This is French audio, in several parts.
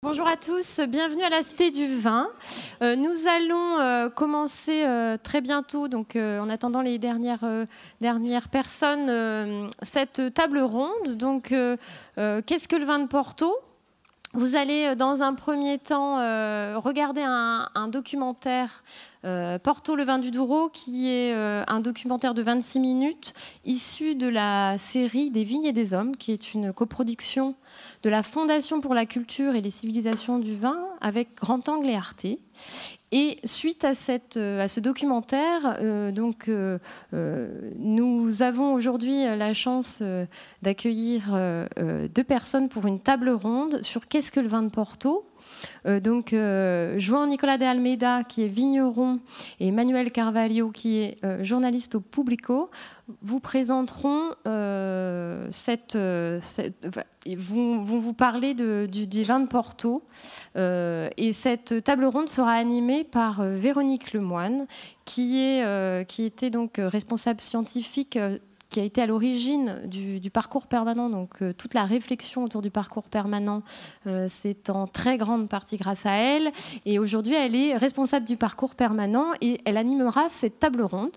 Bonjour à tous, bienvenue à la Cité du Vin. Euh, nous allons euh, commencer euh, très bientôt, donc en attendant les dernières, dernières personnes, cette table ronde. Donc, qu'est-ce que le vin de Porto? Vous allez dans un premier temps regarder un, documentaire Porto le vin du Douro, qui est un documentaire de 26 minutes issu de la série Des vignes et des hommes, qui est une coproduction de la Fondation pour la culture et les civilisations du vin avec Grand Angle et Arte. Et suite à, euh, ce documentaire, euh, donc, euh, nous avons aujourd'hui la chance d'accueillir deux personnes pour une table ronde sur qu'est-ce que le vin de Porto. Donc, João Nicolas de Almeida, qui est vigneron, et Manuel Carvalho, qui est journaliste au Publico, vous présenteront cette, vont, vous parler du, vin de Porto. Euh, et cette table ronde sera animée par euh, Véronique Lemoine, qui, est, euh, qui était donc responsable scientifique qui a été à l'origine du, parcours permanent. Donc toute la réflexion autour du parcours permanent, c'est en très grande partie grâce à elle. Et aujourd'hui, elle est responsable du parcours permanent et elle animera cette table ronde.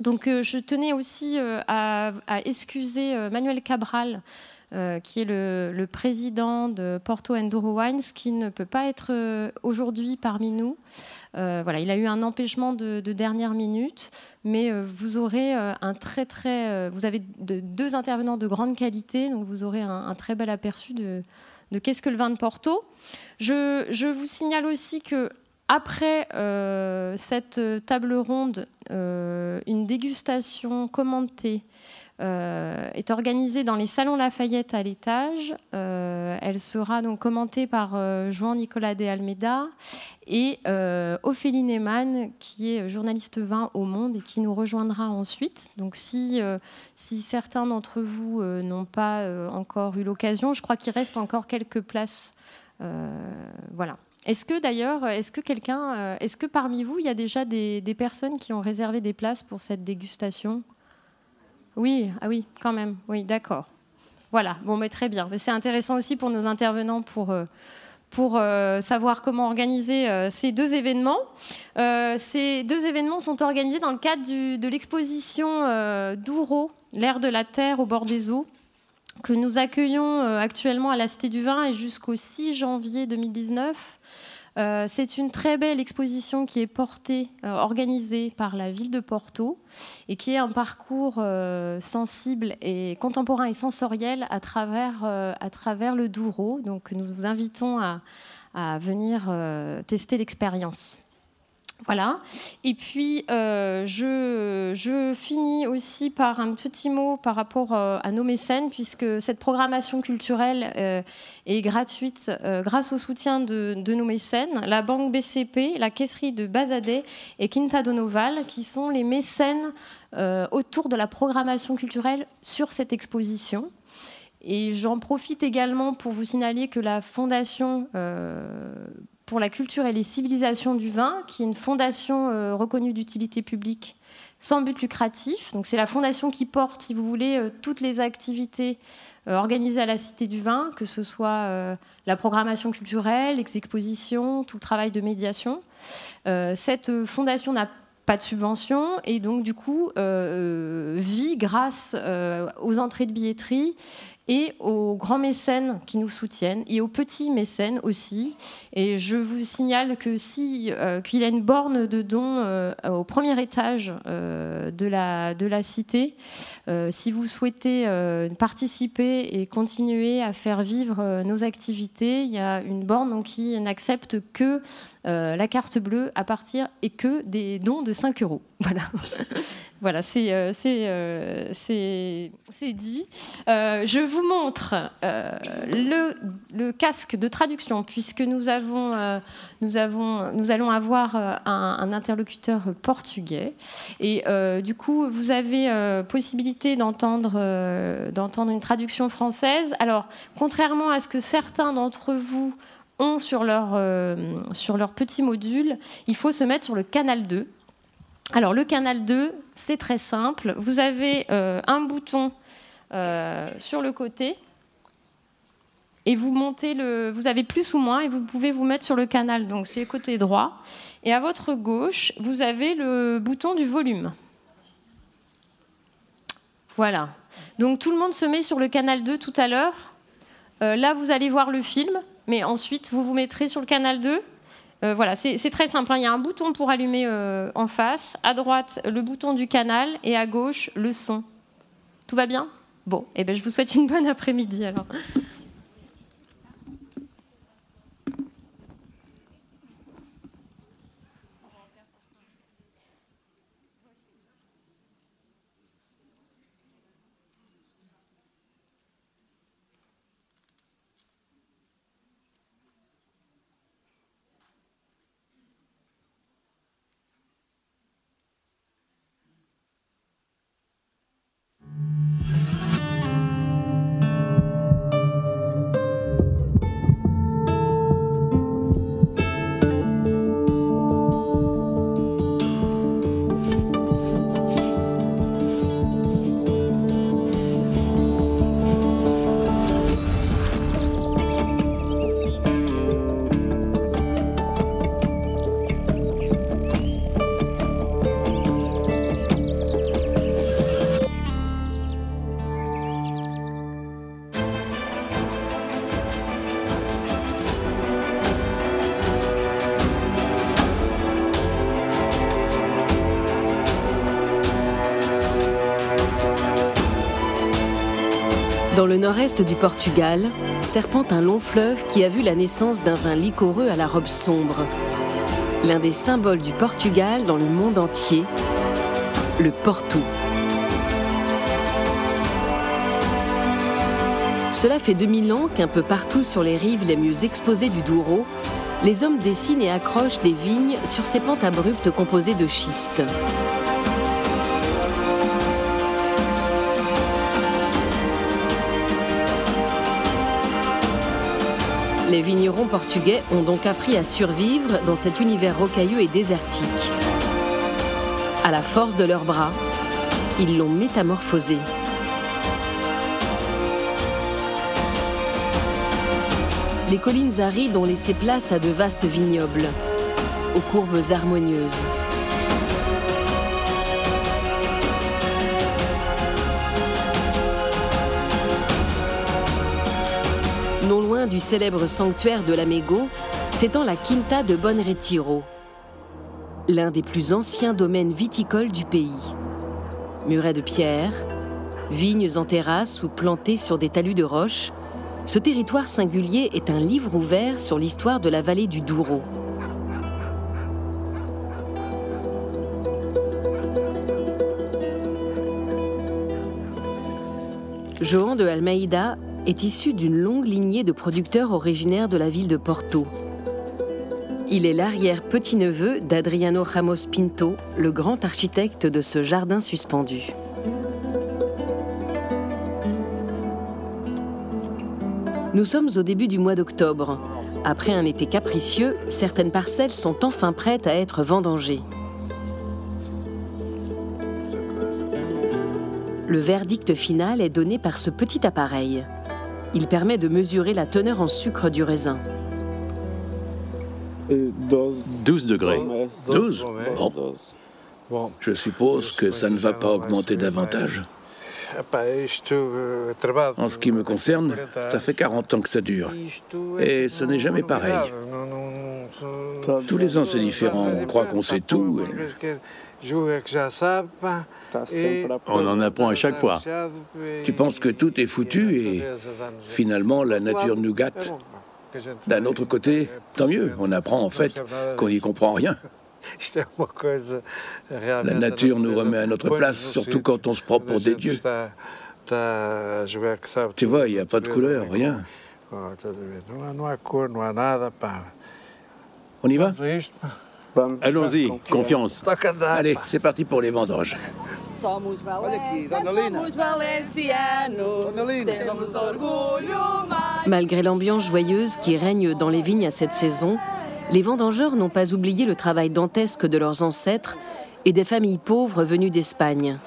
Donc je tenais aussi à, à, excuser Manuel Cabral, euh, qui est le, président de Porto Enduro Wines, qui ne peut pas être euh, aujourd'hui parmi nous. Euh, voilà, il a eu un empêchement de, dernière minute, mais vous aurez un très très, vous avez deux intervenants de grande qualité, donc vous aurez un, très bel aperçu de, qu'est-ce que le vin de Porto. Je, je vous signale aussi que après cette table ronde, une dégustation commentée euh, est organisée dans les salons Lafayette à l'étage. Euh, elle sera donc commentée par euh, Joan Nicolas de Almeida et Ophélie Neyman, qui est journaliste vin au Monde et qui nous rejoindra ensuite. Donc si, si certains d'entre vous n'ont pas encore eu l'occasion, je crois qu'il reste encore quelques places. voilà. Est-ce que d'ailleurs, est-ce que quelqu'un, est-ce que parmi vous, il y a déjà des personnes qui ont réservé des places pour cette dégustation? Oui, ah oui, quand même. Oui, d'accord. Voilà, bon, mais très bien. C'est intéressant aussi pour nos intervenants pour, euh, euh, savoir comment organiser euh, ces deux événements. ces deux événements sont organisés dans le cadre de l'exposition Douro, l'ère de la Terre au bord des eaux, que nous accueillons actuellement à la Cité du Vin et jusqu'au 6 janvier 2019. Euh, c'est une très belle exposition qui est portée, euh, organisée par la ville de Porto et qui est un parcours euh, sensible et contemporain et sensoriel à travers, à travers le Douro. Donc nous vous invitons à venir tester l'expérience. Voilà. Et puis, euh, je, finis aussi par un petit mot par rapport euh, à nos mécènes, puisque cette programmation culturelle euh, est gratuite grâce au soutien de, nos mécènes, la Banque BCP, la Caisserie de Bazadé et Quinta Donoval, qui sont les mécènes autour de la programmation culturelle sur cette exposition. Et j'en profite également pour vous signaler que la Fondation pour la culture et les civilisations du vin, qui est une fondation euh, reconnue d'utilité publique sans but lucratif. Donc c'est la fondation qui porte, si vous voulez, euh, toutes les activités euh, organisées à la Cité du Vin, que ce soit la programmation culturelle, les expositions, tout le travail de médiation. cette fondation n'a pas de subvention et donc du coup vit grâce aux entrées de billetterie et aux grands mécènes qui nous soutiennent et aux petits mécènes aussi. Et je vous signale que si euh, qu'il y a une borne de dons euh, au premier étage euh, de la de la cité, si vous souhaitez participer et continuer à faire vivre nos activités, il y a une borne qui n'accepte que la carte bleue à partir et que des dons de 5 euros. Voilà. Voilà, c'est euh, euh, dit. Euh, je vous montre le, casque de traduction, puisque nous, avons, nous, avons, nous allons avoir un, interlocuteur portugais. Et du coup, vous avez possibilité d'entendre une traduction française. Alors, contrairement à ce que certains d'entre vous ont sur leur, sur leur petit module, il faut se mettre sur le canal 2. Alors le canal 2, c'est très simple. Vous avez euh, un bouton euh, sur le côté et vous montez le, vous avez plus ou moins et vous pouvez vous mettre sur le canal. Donc c'est le côté droit. Et à votre gauche, vous avez le bouton du volume. Voilà. Donc tout le monde se met sur le canal 2 tout à l'heure. Euh, là, vous allez voir le film, mais ensuite vous vous mettrez sur le canal 2. Euh, voilà, c'est très simple. Hein. Il y a un bouton pour allumer euh, en face, à droite le bouton du canal et à gauche le son. Tout va bien? Bon, eh ben, je vous souhaite une bonne après-midi alors. Dans le nord-est du Portugal, serpente un long fleuve qui a vu la naissance d'un vin liquoreux à la robe sombre. L'un des symboles du Portugal dans le monde entier, le Porto. Cela fait 2000 ans qu'un peu partout sur les rives les mieux exposées du Douro, les hommes dessinent et accrochent des vignes sur ces pentes abruptes composées de schiste. Les vignerons portugais ont donc appris à survivre dans cet univers rocailleux et désertique. À la force de leurs bras, ils l'ont métamorphosé. Les collines arides ont laissé place à de vastes vignobles, aux courbes harmonieuses. Non loin du célèbre sanctuaire de l'Amego, s'étend la Quinta de Bon Retiro, l'un des plus anciens domaines viticoles du pays. Murets de pierre, vignes en terrasse ou plantées sur des talus de roches, ce territoire singulier est un livre ouvert sur l'histoire de la vallée du Douro. Joan de Almeida est issu d'une longue lignée de producteurs originaires de la ville de Porto. Il est l'arrière-petit-neveu d'Adriano Ramos Pinto, le grand architecte de ce jardin suspendu. Nous sommes au début du mois d'octobre. Après un été capricieux, certaines parcelles sont enfin prêtes à être vendangées. Le verdict final est donné par ce petit appareil. Il permet de mesurer la teneur en sucre du raisin. 12 degrés. 12 Bon. Je suppose que ça ne va pas augmenter davantage. En ce qui me concerne, ça fait 40 ans que ça dure. Et ce n'est jamais pareil. Tous les ans, c'est différent. On croit qu'on sait tout. On en apprend à chaque fois. Tu penses que tout est foutu et finalement la nature nous gâte. D'un autre côté, tant mieux, on apprend en fait qu'on n'y comprend rien. La nature nous remet à notre place, surtout quand on se prend pour des dieux. Tu vois, il n'y a pas de couleur, rien. On y va? Allons-y, confiance. Allez, c'est parti pour les vendanges. Malgré l'ambiance joyeuse qui règne dans les vignes à cette saison, les vendangeurs n'ont pas oublié le travail dantesque de leurs ancêtres et des familles pauvres venues d'Espagne.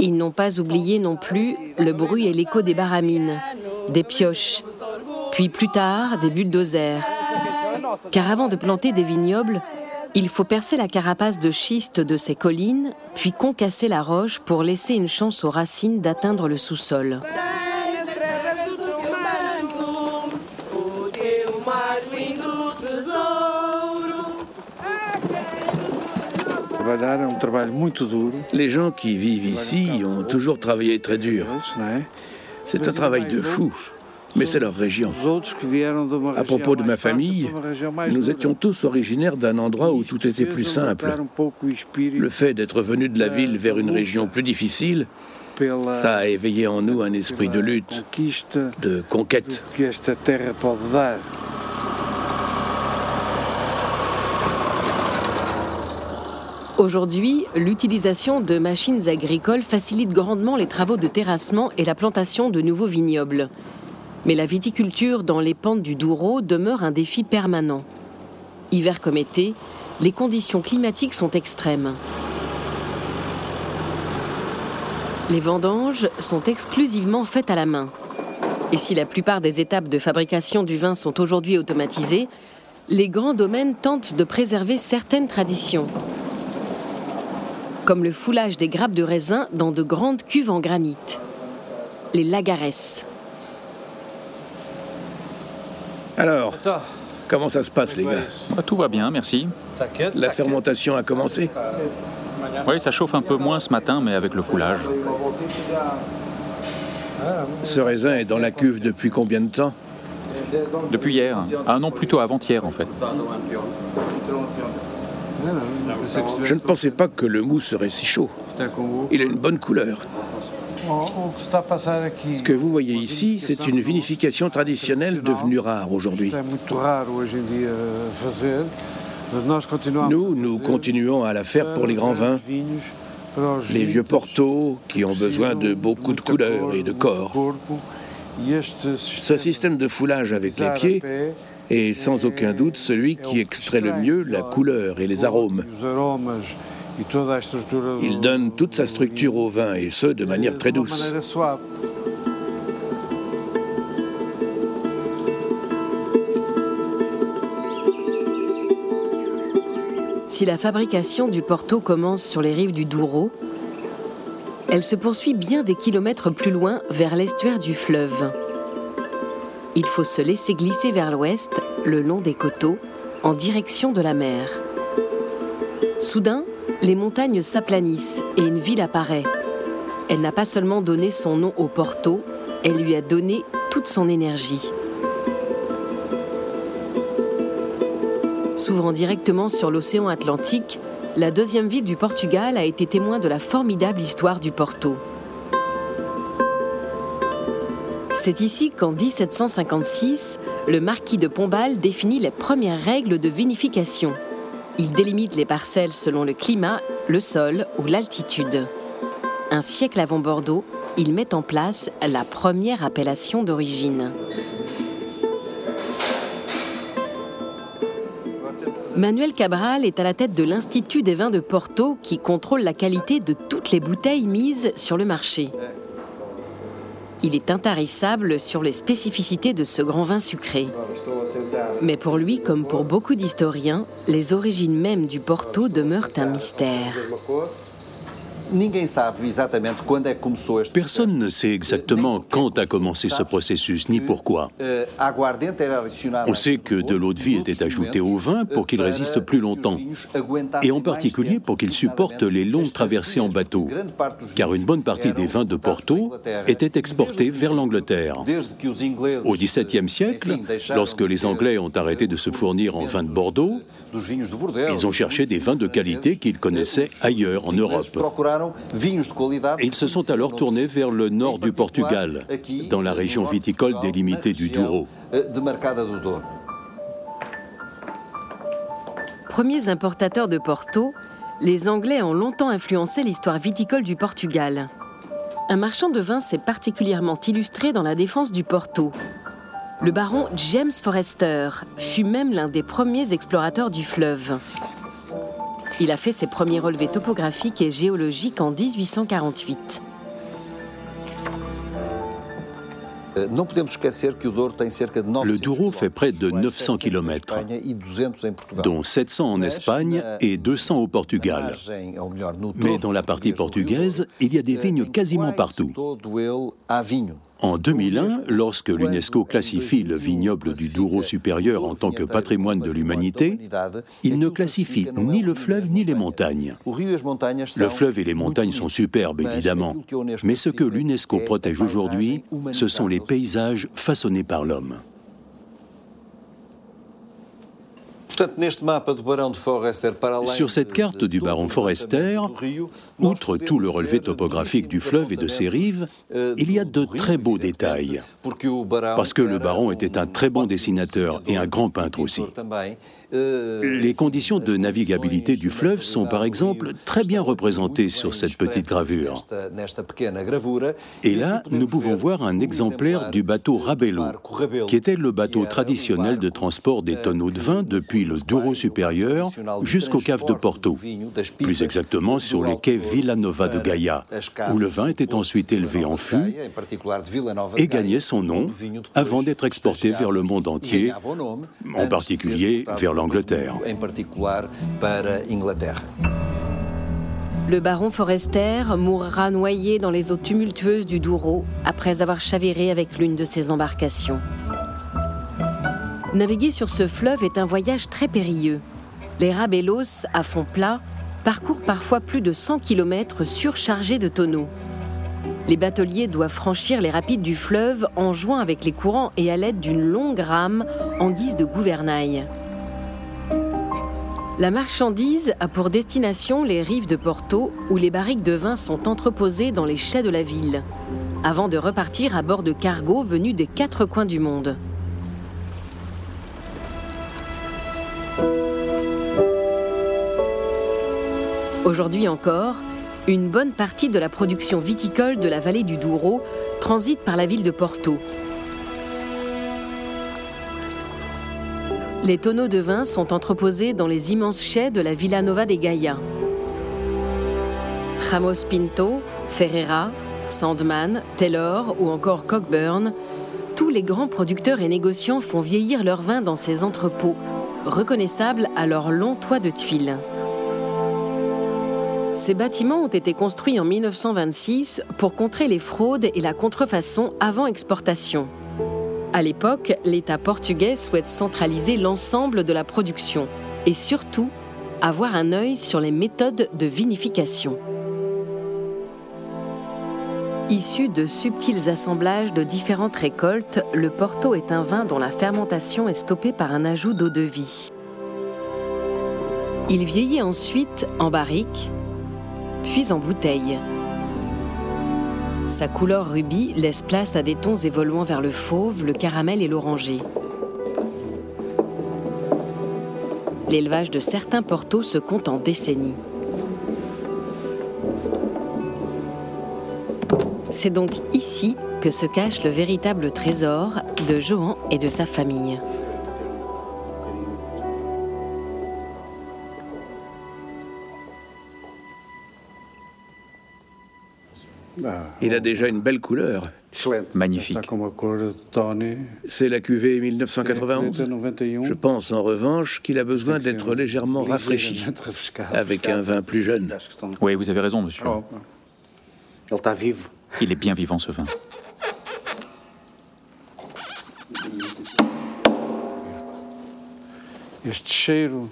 Ils n'ont pas oublié non plus le bruit et l'écho des baramines, des pioches, puis plus tard des bulldozers. Car avant de planter des vignobles, il faut percer la carapace de schiste de ces collines, puis concasser la roche pour laisser une chance aux racines d'atteindre le sous-sol. Les gens qui vivent ici ont toujours travaillé très dur. C'est un travail de fou mais c'est leur région. À propos de ma famille, nous étions tous originaires d'un endroit où tout était plus simple. Le fait d'être venu de la ville vers une région plus difficile, ça a éveillé en nous un esprit de lutte, de conquête. Aujourd'hui, l'utilisation de machines agricoles facilite grandement les travaux de terrassement et la plantation de nouveaux vignobles. Mais la viticulture dans les pentes du Douro demeure un défi permanent. Hiver comme été, les conditions climatiques sont extrêmes. Les vendanges sont exclusivement faites à la main. Et si la plupart des étapes de fabrication du vin sont aujourd'hui automatisées, les grands domaines tentent de préserver certaines traditions, comme le foulage des grappes de raisin dans de grandes cuves en granit, les lagares. Alors, comment ça se passe, les gars? Bah, Tout va bien, merci. La fermentation a commencé? Oui, ça chauffe un peu moins ce matin, mais avec le foulage. Ce raisin est dans la cuve depuis combien de temps? Depuis hier. Ah non, plutôt avant-hier, en fait. Je ne pensais pas que le mou serait si chaud. Il a une bonne couleur. Ce que vous voyez ici, c'est une vinification traditionnelle devenue rare aujourd'hui. Nous, nous continuons à la faire pour les grands vins, les vieux portos qui ont besoin de beaucoup de couleurs et de corps. Ce système de foulage avec les pieds est sans aucun doute celui qui extrait le mieux la couleur et les arômes. Il donne toute sa structure au vin, et ce, de manière très douce. Si la fabrication du Porto commence sur les rives du Douro, elle se poursuit bien des kilomètres plus loin vers l'estuaire du fleuve. Il faut se laisser glisser vers l'ouest, le long des coteaux, en direction de la mer. Soudain, les montagnes s'aplanissent et une ville apparaît. Elle n'a pas seulement donné son nom au Porto, elle lui a donné toute son énergie. S'ouvrant directement sur l'océan Atlantique, la deuxième ville du Portugal a été témoin de la formidable histoire du Porto. C'est ici qu'en 1756, le marquis de Pombal définit les premières règles de vinification. Il délimite les parcelles selon le climat, le sol ou l'altitude. Un siècle avant Bordeaux, il met en place la première appellation d'origine. Manuel Cabral est à la tête de l'Institut des vins de Porto qui contrôle la qualité de toutes les bouteilles mises sur le marché. Il est intarissable sur les spécificités de ce grand vin sucré. Mais pour lui, comme pour beaucoup d'historiens, les origines mêmes du Porto demeurent un mystère. Personne ne sait exactement quand a commencé ce processus ni pourquoi. On sait que de l'eau de vie était ajoutée au vin pour qu'il résiste plus longtemps, et en particulier pour qu'il supporte les longues traversées en bateau, car une bonne partie des vins de Porto étaient exportés vers l'Angleterre. Au XVIIe siècle, lorsque les Anglais ont arrêté de se fournir en vins de Bordeaux, ils ont cherché des vins de qualité qu'ils connaissaient ailleurs en Europe. Ils se sont alors tournés vers le nord du Portugal, dans la région viticole délimitée du Douro. Premiers importateurs de Porto, les Anglais ont longtemps influencé l'histoire viticole du Portugal. Un marchand de vin s'est particulièrement illustré dans la défense du Porto. Le baron James Forrester fut même l'un des premiers explorateurs du fleuve. Il a fait ses premiers relevés topographiques et géologiques en 1848. Le Douro fait près de 900 km, e dont 700 en Espagne et 200 au Portugal. Mais dans la partie portugaise, il y a des vignes quasiment partout. En 2001, lorsque l'UNESCO classifie le vignoble du Douro supérieur en tant que patrimoine de l'humanité, il ne classifie ni le fleuve ni les montagnes. Le fleuve et les montagnes sont superbes, évidemment, mais ce que l'UNESCO protège aujourd'hui, ce sont les paysages façonnés par l'homme. Sur cette carte du baron Forester, outre tout le relevé topographique du fleuve et de ses rives, il y a de très beaux détails. Parce que le baron était un très bon dessinateur et un grand peintre aussi. Les conditions de navigabilité du fleuve sont par exemple très bien représentées sur cette petite gravure. Et là, nous pouvons voir un exemplaire du bateau Rabello, qui était le bateau traditionnel de transport des tonneaux de vin depuis le Douro supérieur jusqu'au cave de Porto, plus exactement sur les quais Villanova de Gaia, où le vin était ensuite élevé en fût et gagnait son nom avant d'être exporté vers le monde entier, en particulier vers l'Angleterre. Le baron Forester mourra noyé dans les eaux tumultueuses du Douro après avoir chaviré avec l'une de ses embarcations. Naviguer sur ce fleuve est un voyage très périlleux. Les rabellos, à fond plat, parcourent parfois plus de 100 km surchargés de tonneaux. Les bateliers doivent franchir les rapides du fleuve en joint avec les courants et à l'aide d'une longue rame en guise de gouvernail. La marchandise a pour destination les rives de Porto, où les barriques de vin sont entreposées dans les chais de la ville, avant de repartir à bord de cargos venus des quatre coins du monde. Aujourd'hui encore, une bonne partie de la production viticole de la vallée du Douro transite par la ville de Porto, Les tonneaux de vin sont entreposés dans les immenses chais de la Villa Nova de Gaia. Ramos Pinto, Ferreira, Sandman, Taylor ou encore Cockburn, tous les grands producteurs et négociants font vieillir leur vin dans ces entrepôts, reconnaissables à leur long toit de tuiles. Ces bâtiments ont été construits en 1926 pour contrer les fraudes et la contrefaçon avant exportation. À l'époque, l'État portugais souhaite centraliser l'ensemble de la production et surtout avoir un œil sur les méthodes de vinification. Issu de subtils assemblages de différentes récoltes, le Porto est un vin dont la fermentation est stoppée par un ajout d'eau de vie. Il vieillit ensuite en barrique, puis en bouteille. Sa couleur rubis laisse place à des tons évoluant vers le fauve, le caramel et l'oranger. L'élevage de certains portos se compte en décennies. C'est donc ici que se cache le véritable trésor de Johan et de sa famille. Il a déjà une belle couleur. Magnifique. C'est la cuvée 1991. Je pense en revanche qu'il a besoin d'être légèrement rafraîchi avec un vin plus jeune. Oui, vous avez raison, monsieur. Oh. Il est bien vivant ce vin.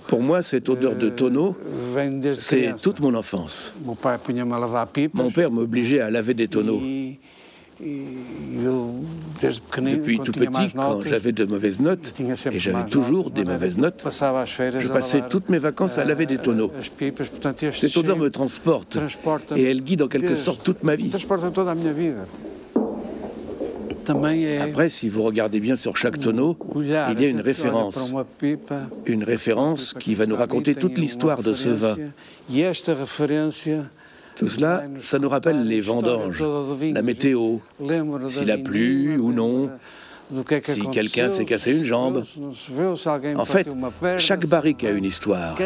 Pour moi, cette odeur de tonneau, c'est toute mon enfance. Mon père m'obligeait à laver des tonneaux. Depuis tout petit, quand j'avais de mauvaises notes, et j'avais toujours des mauvaises notes, je passais toutes mes vacances à laver des tonneaux. Cette odeur me transporte et elle guide en quelque sorte toute ma vie. Après, si vous regardez bien sur chaque tonneau, il y a une référence. Une référence qui va nous raconter toute l'histoire de ce vin. Tout cela, ça nous rappelle les vendanges, la météo, s'il a plu ou non, si quelqu'un s'est cassé une jambe. En fait, chaque barrique a une histoire.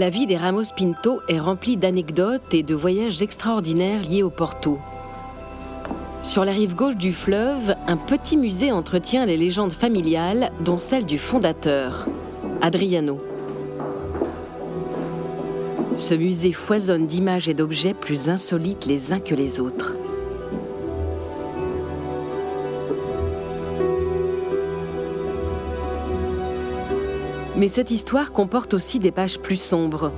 La vie des Ramos Pinto est remplie d'anecdotes et de voyages extraordinaires liés au Porto. Sur la rive gauche du fleuve, un petit musée entretient les légendes familiales, dont celle du fondateur, Adriano. Ce musée foisonne d'images et d'objets plus insolites les uns que les autres. Mais cette histoire comporte aussi des pages plus sombres.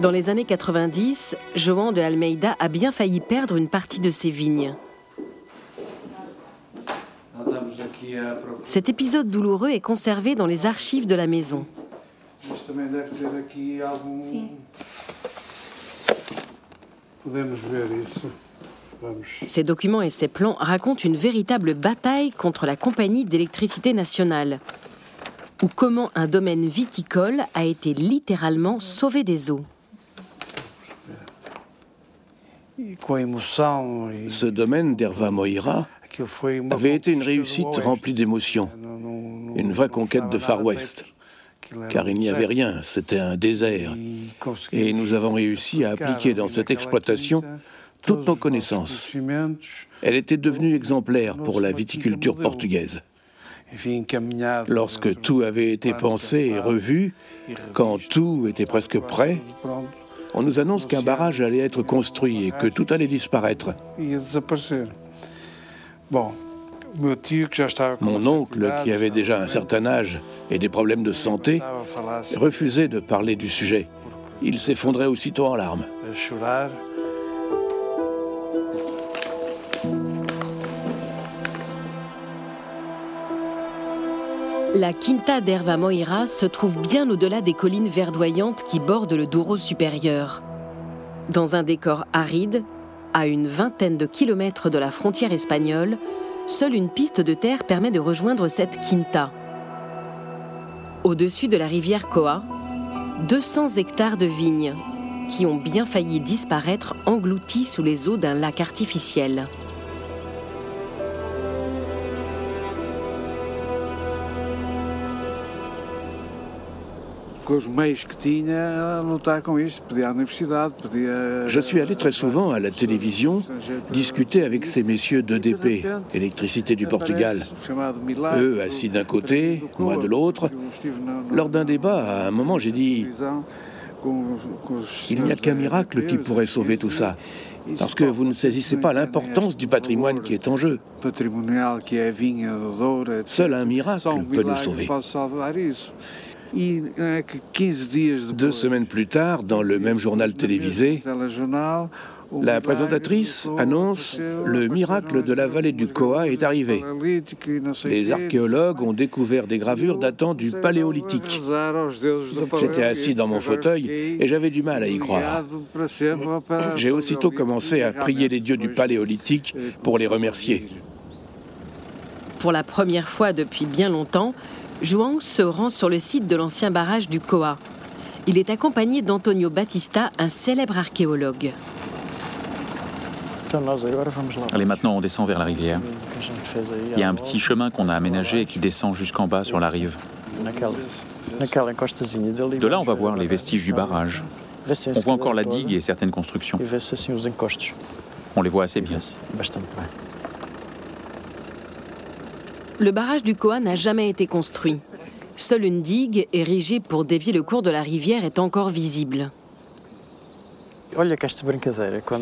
Dans les années 90, Joan de Almeida a bien failli perdre une partie de ses vignes. Cet épisode douloureux est conservé dans les archives de la maison. Ces documents et ces plans racontent une véritable bataille contre la compagnie d'électricité nationale, ou comment un domaine viticole a été littéralement sauvé des eaux. Ce domaine d'Herva Moira avait été une réussite remplie d'émotions, une vraie conquête de Far West, car il n'y avait rien, c'était un désert, et nous avons réussi à appliquer dans cette exploitation toutes nos connaissances. Elle était devenue exemplaire pour la viticulture portugaise. Lorsque tout avait été pensé et revu, quand tout était presque prêt, on nous annonce qu'un barrage allait être construit et que tout allait disparaître. Mon oncle, qui avait déjà un certain âge et des problèmes de santé, refusait de parler du sujet. Il s'effondrait aussitôt en larmes. La Quinta d'Herva Moira se trouve bien au-delà des collines verdoyantes qui bordent le Douro supérieur. Dans un décor aride, à une vingtaine de kilomètres de la frontière espagnole, seule une piste de terre permet de rejoindre cette quinta. Au-dessus de la rivière Coa, 200 hectares de vignes qui ont bien failli disparaître engloutis sous les eaux d'un lac artificiel. Je suis allé très souvent à la télévision discuter avec ces messieurs d'EDP, Électricité du Portugal. Eux assis d'un côté, moi de l'autre. Lors d'un débat, à un moment, j'ai dit il n'y a qu'un miracle qui pourrait sauver tout ça. Parce que vous ne saisissez pas l'importance du patrimoine qui est en jeu. Seul un miracle peut nous sauver. Deux semaines plus tard, dans le même journal télévisé, la présentatrice annonce le miracle de la vallée du Koa est arrivé. Les archéologues ont découvert des gravures datant du Paléolithique. J'étais assis dans mon fauteuil et j'avais du mal à y croire. J'ai aussitôt commencé à prier les dieux du Paléolithique pour les remercier. Pour la première fois depuis bien longtemps, João se rend sur le site de l'ancien barrage du Coa. Il est accompagné d'Antonio Batista, un célèbre archéologue. Allez, maintenant on descend vers la rivière. Il y a un petit chemin qu'on a aménagé et qui descend jusqu'en bas sur la rive. De là, on va voir les vestiges du barrage. On voit encore la digue et certaines constructions. On les voit assez bien. Le barrage du Coa n'a jamais été construit. Seule une digue, érigée pour dévier le cours de la rivière, est encore visible.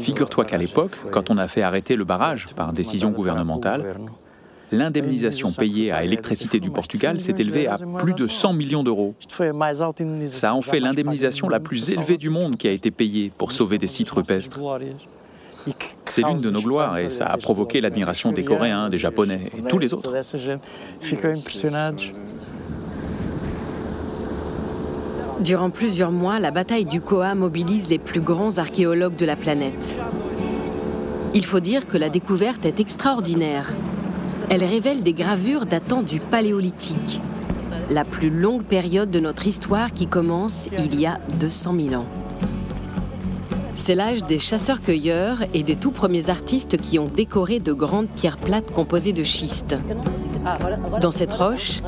Figure-toi qu'à l'époque, quand on a fait arrêter le barrage par décision gouvernementale, l'indemnisation payée à Électricité du Portugal s'est élevée à plus de 100 millions d'euros. Ça en fait l'indemnisation la plus élevée du monde qui a été payée pour sauver des sites rupestres. C'est l'une de nos gloires et ça a provoqué l'admiration des Coréens, des Japonais et tous les autres. Durant plusieurs mois, la bataille du Koa mobilise les plus grands archéologues de la planète. Il faut dire que la découverte est extraordinaire. Elle révèle des gravures datant du Paléolithique, la plus longue période de notre histoire qui commence il y a 200 000 ans. C'est l'âge des chasseurs-cueilleurs et des tout premiers artistes qui ont décoré de grandes pierres plates composées de schiste. Dans cette roche,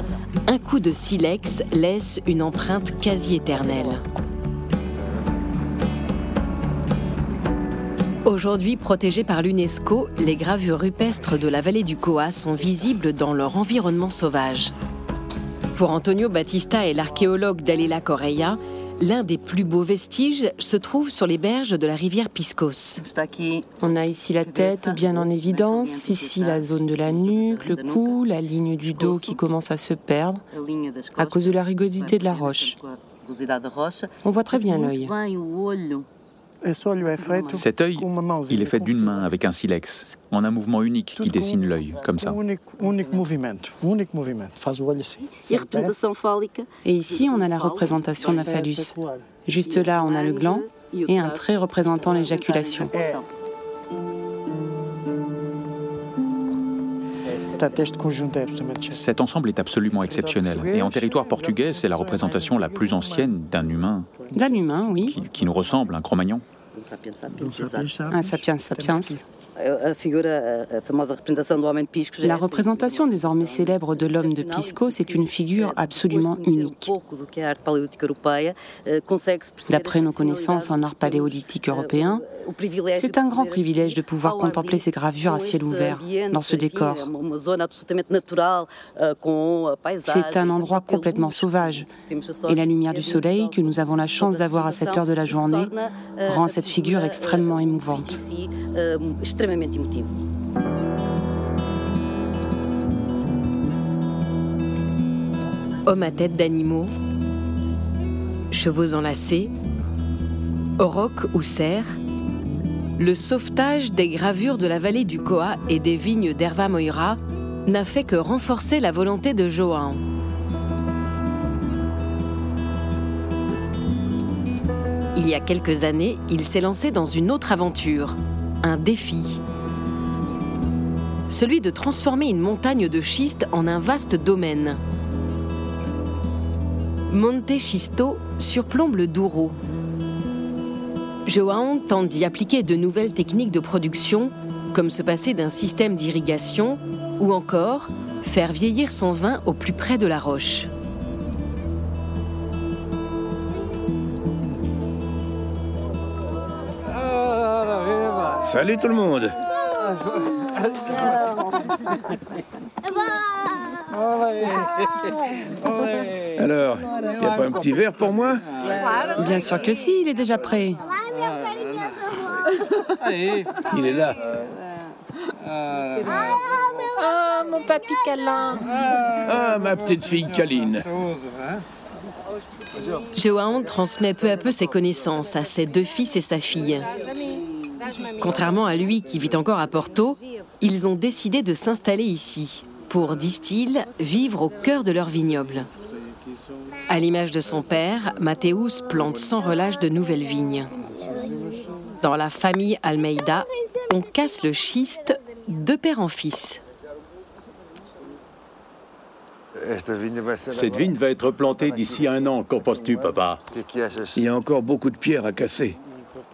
un coup de silex laisse une empreinte quasi éternelle. Aujourd'hui protégées par l'UNESCO, les gravures rupestres de la vallée du Coa sont visibles dans leur environnement sauvage. Pour Antonio Battista et l'archéologue Dalila Correia, l'un des plus beaux vestiges se trouve sur les berges de la rivière Piscos. On a ici la tête bien en évidence, ici la zone de la nuque, le cou, la ligne du dos qui commence à se perdre à cause de la rugosité de la roche. On voit très bien l'œil. Cet œil, il est fait d'une main avec un silex, en un mouvement unique qui dessine l'œil, comme ça. Et ici, on a la représentation d'un phallus. Juste là, on a le gland et un trait représentant l'éjaculation. Cet ensemble est absolument exceptionnel. Et en territoire portugais, c'est la représentation la plus ancienne d'un humain. D'un humain, oui. Qui, qui nous ressemble, un Cro-Magnon. Un sapiens. Sapiens. La représentation désormais célèbre de l'homme de Pisco, c'est une figure absolument unique. D'après nos connaissances en art paléolithique européen, c'est un grand privilège de pouvoir contempler ces gravures à ciel ouvert dans ce décor. C'est un endroit complètement sauvage et la lumière du soleil que nous avons la chance d'avoir à cette heure de la journée rend cette figure extrêmement émouvante. Homme à tête d'animaux, chevaux enlacés, aurochs ou cerfs, le sauvetage des gravures de la vallée du Coa et des vignes d'Herva Moira n'a fait que renforcer la volonté de João. Il y a quelques années, il s'est lancé dans une autre aventure, un défi. Celui de transformer une montagne de schiste en un vaste domaine. Monte Schisto surplombe le Douro. João tente d'y appliquer de nouvelles techniques de production, comme se passer d'un système d'irrigation, ou encore faire vieillir son vin au plus près de la roche. Salut tout le monde Alors, il n'y a pas un petit verre pour moi? Bien sûr que si, il est déjà prêt. Il est là. Ah, mon papy câlin. Ah, ma petite fille câline. João transmet peu à peu ses connaissances à ses deux fils et sa fille. Contrairement à lui qui vit encore à Porto, ils ont décidé de s'installer ici pour, disent-ils, vivre au cœur de leur vignoble. À l'image de son père, Mathéus plante sans relâche de nouvelles vignes. Dans la famille Almeida, on casse le schiste de père en fils. Cette vigne va être plantée d'ici un an, qu'en penses-tu, papa? Il y a encore beaucoup de pierres à casser.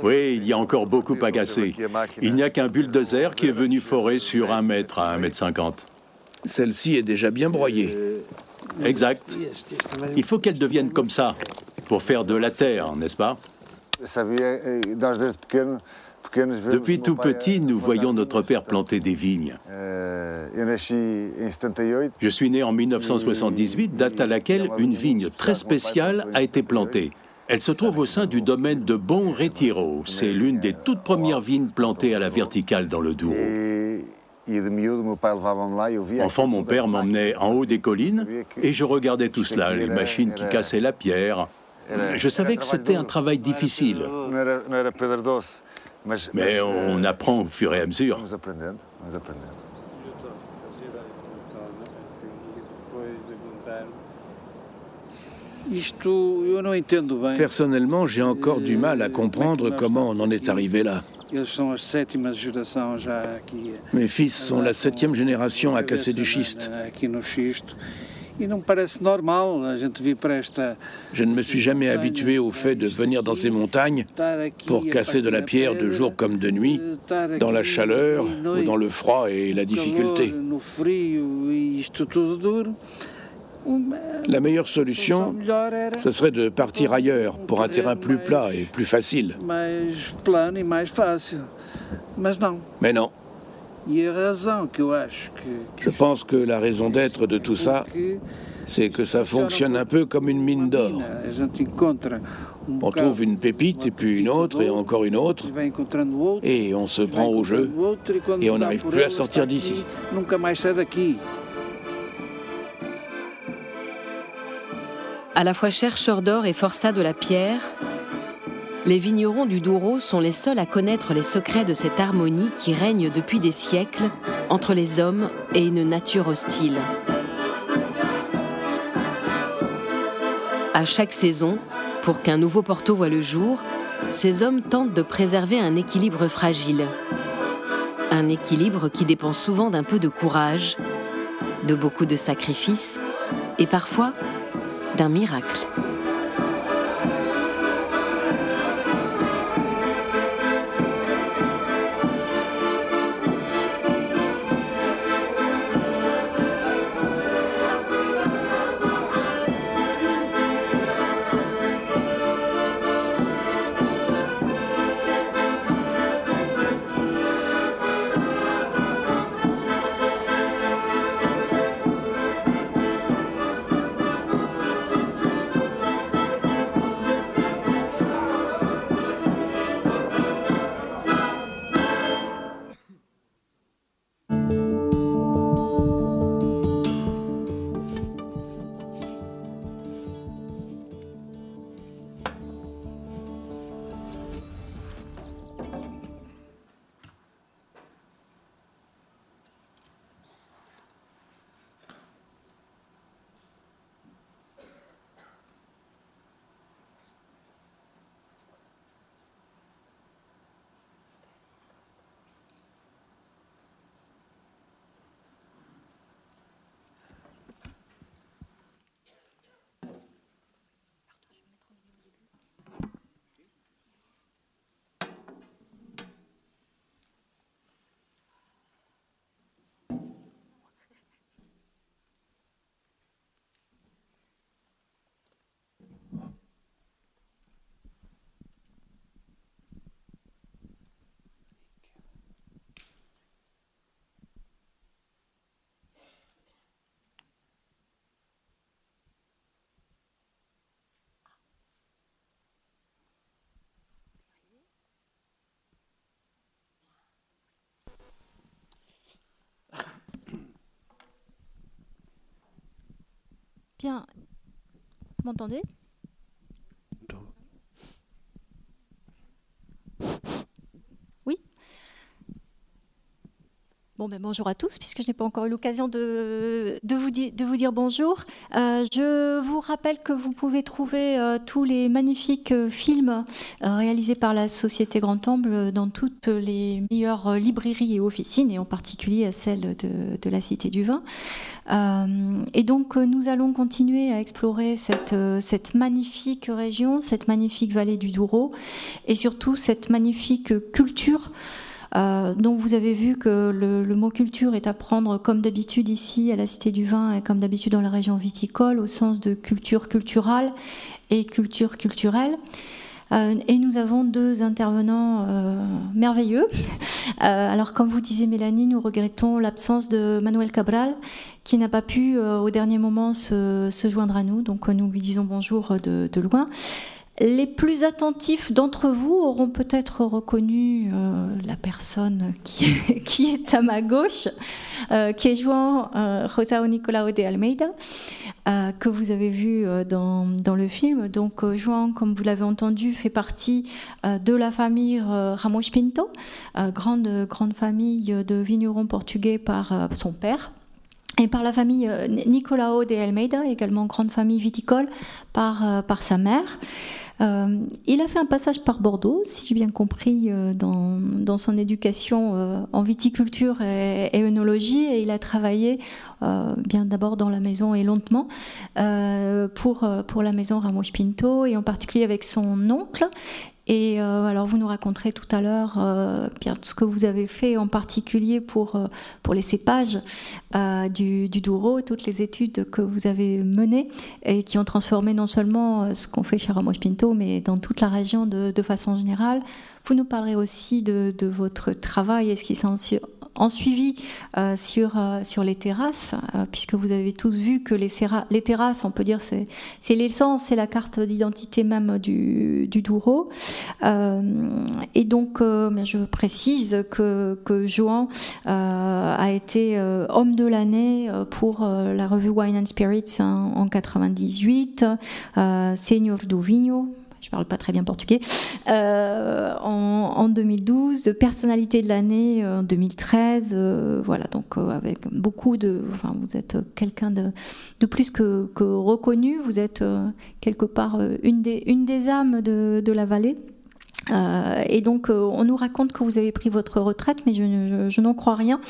Oui, il y a encore beaucoup à casser. Il n'y a qu'un bulldozer qui est venu forer sur un mètre à un mètre cinquante. Celle-ci est déjà bien broyée. Exact. Il faut qu'elle devienne comme ça, pour faire de la terre, n'est-ce pas? Depuis tout petit, nous voyons notre père planter des vignes. Je suis né en 1978, date à laquelle une vigne très spéciale a été plantée. Elle se trouve au sein du domaine de Bon Retiro. C'est l'une des toutes premières vignes plantées à la verticale dans le Douro. Enfant, mon père m'emmenait en haut des collines et je regardais tout cela, les machines qui cassaient la pierre. Je savais que c'était un travail difficile. Mais on apprend au fur et à mesure. Personnellement, j'ai encore du mal à comprendre comment on en est arrivé là. Mes fils sont la septième génération à casser du schiste. Je ne me suis jamais habitué au fait de venir dans ces montagnes pour casser de la pierre de jour comme de nuit, dans la chaleur ou dans le froid et la difficulté. La meilleure solution, ce serait de partir ailleurs pour un terrain plus plat et plus facile. Mais non. Je pense que la raison d'être de tout ça, c'est que ça fonctionne un peu comme une mine d'or. On trouve une pépite et puis une autre et encore une autre, et on se prend au jeu, et on n'arrive plus à sortir d'ici. À la fois chercheurs d'or et forçats de la pierre, les vignerons du Douro sont les seuls à connaître les secrets de cette harmonie qui règne depuis des siècles entre les hommes et une nature hostile. À chaque saison, pour qu'un nouveau Porto voit le jour, ces hommes tentent de préserver un équilibre fragile. Un équilibre qui dépend souvent d'un peu de courage, de beaucoup de sacrifices et parfois d'un miracle. Bien. Vous m'entendez Oui Bon, ben bonjour à tous, puisque je n'ai pas encore eu l'occasion de, vous dire bonjour. Euh, je vous rappelle que vous pouvez trouver euh, tous les magnifiques euh, films réalisés par la Société Grand Temple dans toutes les meilleures librairies et officines, et en particulier à celle de, la Cité du Vin. et donc, nous allons continuer à explorer cette magnifique région, cette magnifique vallée du Douro, et surtout cette magnifique culture. Euh, donc vous avez vu que le, mot culture est à prendre comme d'habitude ici à la Cité du Vin et comme d'habitude dans la région viticole au sens de culture culturelle et culture culturelle. Euh, et nous avons deux intervenants euh, merveilleux. alors, comme vous disiez, Mélanie, nous regrettons l'absence de Manuel Cabral, qui n'a pas pu, au dernier moment, se, joindre à nous. Donc, nous lui disons bonjour de, de loin. Les plus attentifs d'entre vous auront peut-être reconnu euh, la personne qui, est à ma gauche, euh, qui est Joan euh, Rosao Nicolao de Almeida, que vous avez vu dans, le film. Donc Joan, comme vous l'avez entendu, fait partie de la famille Ramos Pinto, grande, grande famille de vignerons portugais par son père et par la famille Nicolao de Almeida, également grande famille viticole par, par sa mère. Il a fait un passage par Bordeaux, si j'ai bien compris, dans, son éducation en viticulture et, et, œnologie, et il a travaillé bien d'abord dans la maison et lentement pour, pour la maison Ramos Pinto, et en particulier avec son oncle. Et euh, alors, vous nous raconterez tout à l'heure euh, bien ce que vous avez fait, en particulier pour, euh, pour les cépages du, du, Douro, toutes les études que vous avez menées et qui ont transformé non seulement ce qu'on fait chez Ramos Pinto, mais dans toute la région de, de façon générale. Vous nous parlerez aussi de, votre travail et ce qui s'en en suivi euh, sur, euh, sur les terrasses, euh, puisque vous avez tous vu que les, terrasses, on peut dire, c'est, l'essence, c'est la carte d'identité même du, du Douro. et donc, je précise que, que Joan a été homme de l'année pour la revue Wine and Spirits en, en 98, Senior do Je parle pas très bien portugais, euh, en, 2012, de personnalité de l'année en 2013, euh, voilà, donc euh, avec beaucoup de, enfin, vous êtes quelqu'un de, de, plus que, que, reconnu, vous êtes quelque part une des, une des âmes de, de la vallée. Euh, et donc, euh, on nous raconte que vous avez pris votre retraite, mais je, n'en crois rien,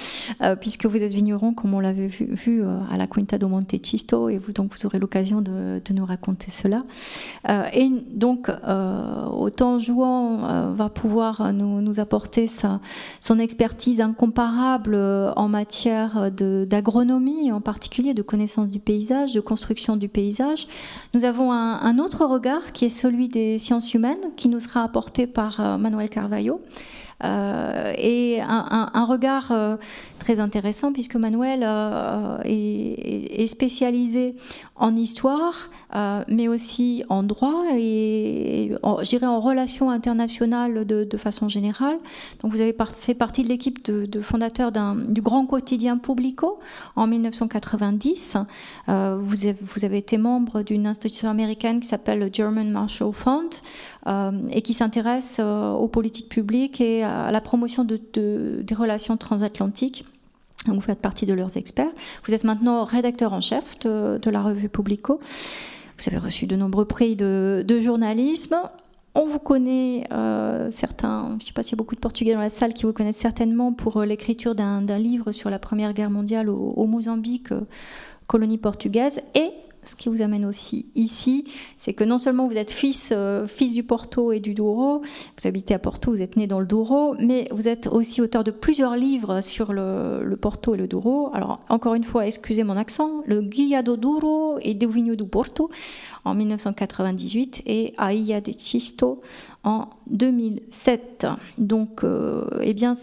euh, puisque vous êtes vigneron, comme on l'avait vu, à la Quinta do Montechisto, et vous, donc vous aurez l'occasion de, nous raconter cela. et donc, autant Jouan va pouvoir nous, apporter son expertise incomparable en matière d'agronomie, en particulier de connaissance du paysage, de construction du paysage, nous avons un autre regard qui est celui des sciences humaines, qui nous sera apporté par euh, Manuel Carvalho. Euh, et un, regard euh, très intéressant puisque Manuel est, spécialisé en histoire, mais aussi en droit et, en relations internationales de, façon générale. Donc vous avez fait partie de l'équipe de, fondateurs du grand quotidien Publico en 1990. vous, avez, vous avez été membre d'une institution américaine qui s'appelle le German Marshall Fund. Euh, et qui s'intéresse euh, aux politiques publiques et à la promotion de, des relations transatlantiques. vous faites partie de leurs experts. Vous êtes maintenant rédacteur en chef de, la revue Publico. Vous avez reçu de nombreux prix de, journalisme. On vous connaît, euh, certains, je ne sais pas s'il y a beaucoup de Portugais dans la salle qui vous connaissent certainement pour l'écriture d'un livre sur la Première Guerre mondiale au, au Mozambique, colonie portugaise, et ce qui vous amène aussi ici, c'est que non seulement vous êtes fils, euh, fils du Porto et du Douro, vous habitez à Porto, vous êtes né dans le Douro, mais vous êtes aussi auteur de plusieurs livres sur le, Porto et le Douro. Alors, encore une fois, excusez mon accent, le Guia do Douro et do Vinho do Porto en 1998 et Aia de Chisto en 2007. Donc, euh, eh bien,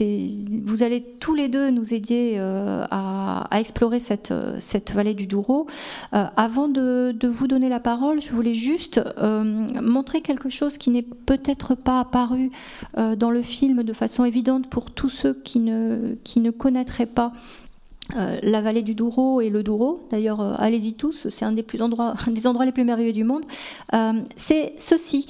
vous allez tous les deux nous aider euh, à, explorer cette, cette, vallée du Douro. Euh, avant de, vous donner la parole, je voulais juste euh, montrer quelque chose qui n'est peut-être pas apparu dans le film de façon évidente pour tous ceux qui ne, qui ne connaîtraient pas la vallée du Douro et le Douro. D'ailleurs, allez-y tous, c'est un des, plus endroits, des endroits les plus merveilleux du monde. c'est ceci.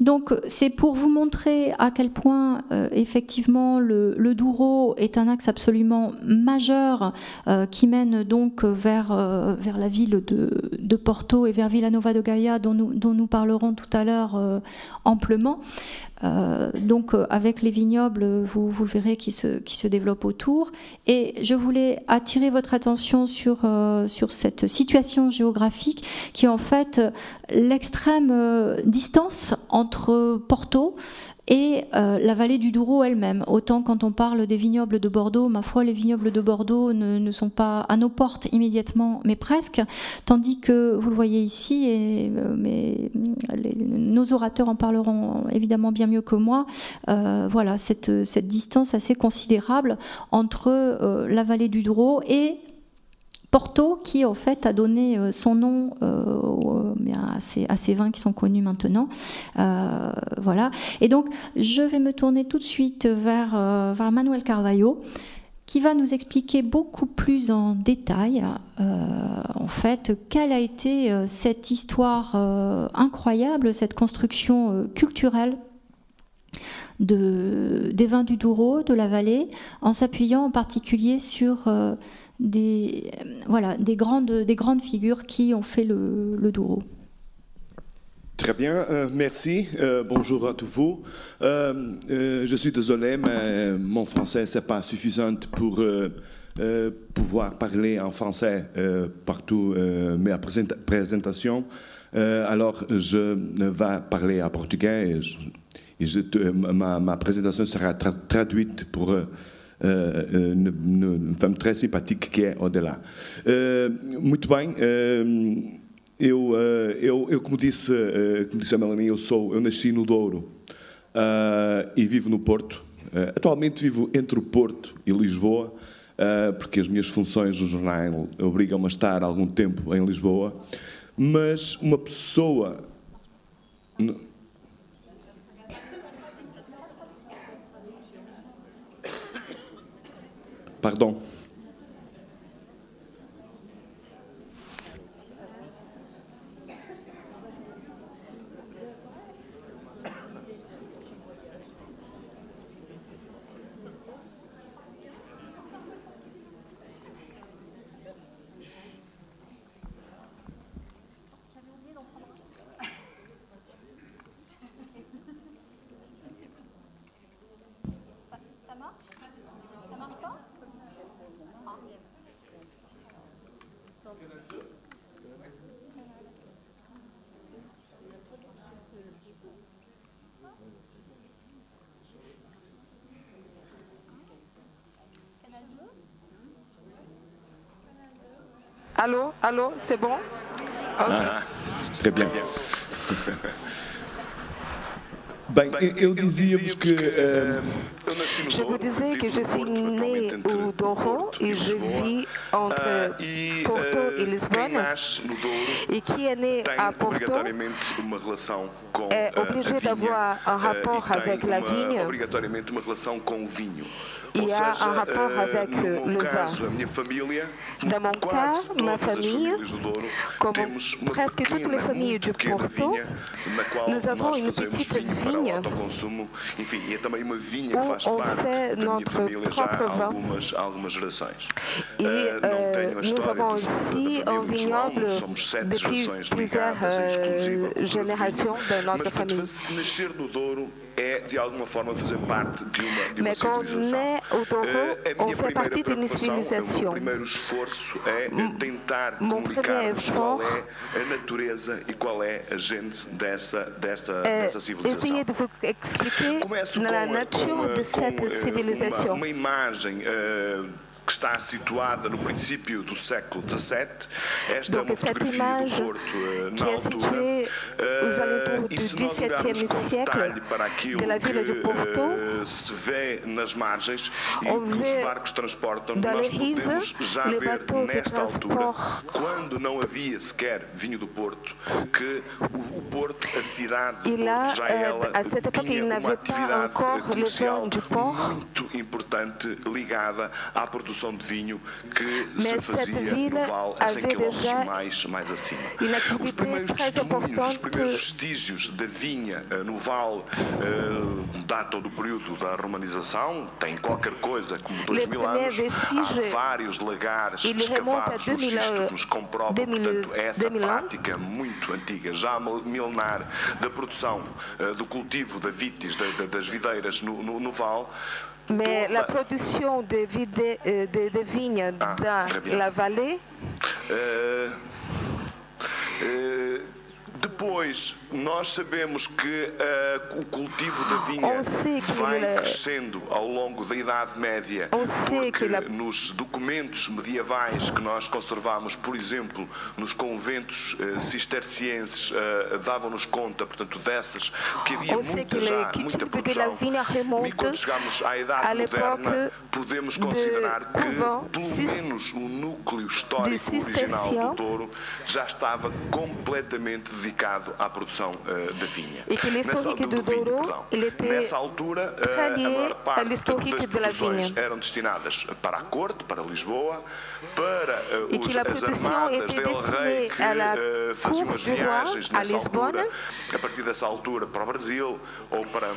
Donc c'est pour vous montrer à quel point euh, effectivement le, Douro est un axe absolument majeur euh, qui mène donc vers, euh, la ville de, Porto et vers Villanova de Gaia dont nous parlerons tout à l'heure amplement. Euh, donc euh, avec les vignobles, vous, vous le verrez, qui se, qui se développent autour. Et je voulais attirer votre attention sur, euh, sur cette situation géographique qui est en fait l'extrême distance entre Porto, et euh, la vallée du Douro elle-même. Autant quand on parle des vignobles de Bordeaux, ma foi, les vignobles de Bordeaux ne, sont pas à nos portes immédiatement, mais presque, tandis que vous le voyez ici, et euh, mais, nos orateurs en parleront évidemment bien mieux que moi, euh, voilà, cette, cette, distance assez considérable entre la vallée du Douro et Porto, qui en fait a donné euh, son nom euh, à, ces, vins qui sont connus maintenant. Euh, voilà. Et donc, je vais me tourner tout de suite vers, vers Manuel Carvalho qui va nous expliquer beaucoup plus en détail, en fait, quelle a été cette histoire incroyable, cette construction culturelle de, des vins du Douro, de la vallée, en s'appuyant en particulier sur des, voilà, des, grandes, des grandes figures qui ont fait le, le Douro. Très bien, merci. bonjour à tous vous. je suis désolé, mais mon français n'est pas suffisant pour pouvoir parler en français partout mes présentations. alors, je vais parler en portugais et, ma, présentation sera traduite pour femme très sympathique que é Odela. Uh, muito bem, uh, eu, eu, eu, como disse, como disse a Melanie, eu sou, eu nasci no Douro e vivo no Porto. atualmente vivo entre o Porto e Lisboa, porque as minhas funções no jornal obrigam-me a estar algum tempo em Lisboa. Mas uma pessoa Pardon. Allô, c'est bon? Ah, Très bien. Bem, eu dizia-vos que. Uh, je vous disais que je suis né au Douro et je vis entre Porto et Lisbonne. Et qui est né à Porto est obligé d'avoir un rapport avec la vigne. Il y a un rapport avec le vin. Dans mon cas, ma famille, comme presque toutes les familles du Porto, nous avons une petite vigne où on fait notre propre vin. Et euh, nous avons aussi un vignoble depuis plusieurs euh, générations de notre famille. É de alguma forma fazer parte de uma, de uma civilização. Uh, a minha primeira preocupação, o primeiro esforço é tentar comunicar-vos qual é a natureza e qual é a gente dessa, dessa, dessa civilização. Começo com, com, com uma, uma imagem uh, que está situada no princípio do século XVII. Esta Donc, é uma fotografia do Porto uh, na altura. Uh, e se nós olharmos com detalhe para aquilo que uh, se vê nas margens e que os barcos transportam, nós podemos já ver nesta altura, quando não havia sequer vinho do Porto, que o, o Porto, a cidade do Porto, já ela tinha uma atividade comercial muito importante ligada à produção produção de vinho que se fazia no Val a 100 km mais, mais acima. Os primeiros testemunhos, os primeiros vestígios da vinha uh, no Val uh, datam do período da romanização, tem qualquer coisa como 2 mil anos. Há vários lagares escavados nos comprovam, portanto, essa prática muito antiga, já milenar, da produção, uh, do cultivo da vitis, da, da, das videiras no, no, no Val, Mais la production de, vide, euh, de, de vignes ah, dans la vallée euh, euh, Depois, nós sabemos que uh, o cultivo da vinha vai crescendo ao longo da Idade Média, porque nos documentos medievais que nós conservamos, por exemplo, nos conventos uh, cistercienses, uh, davam-nos conta, portanto, dessas, que havia muita, já, muita produção. E quando chegamos à Idade Moderna, podemos considerar que, pelo menos, o núcleo histórico original do Douro já estava completamente dedicado dedicado à produção uh, da vinha. E que Nessa, do, do, vinho, Nessa altura, uh, a maior parte das produções eram destinadas para a corte, para Lisboa, para uh, os, as armadas del rei que uh, faziam as viagens nessa altura, a partir dessa altura para o Brasil ou para,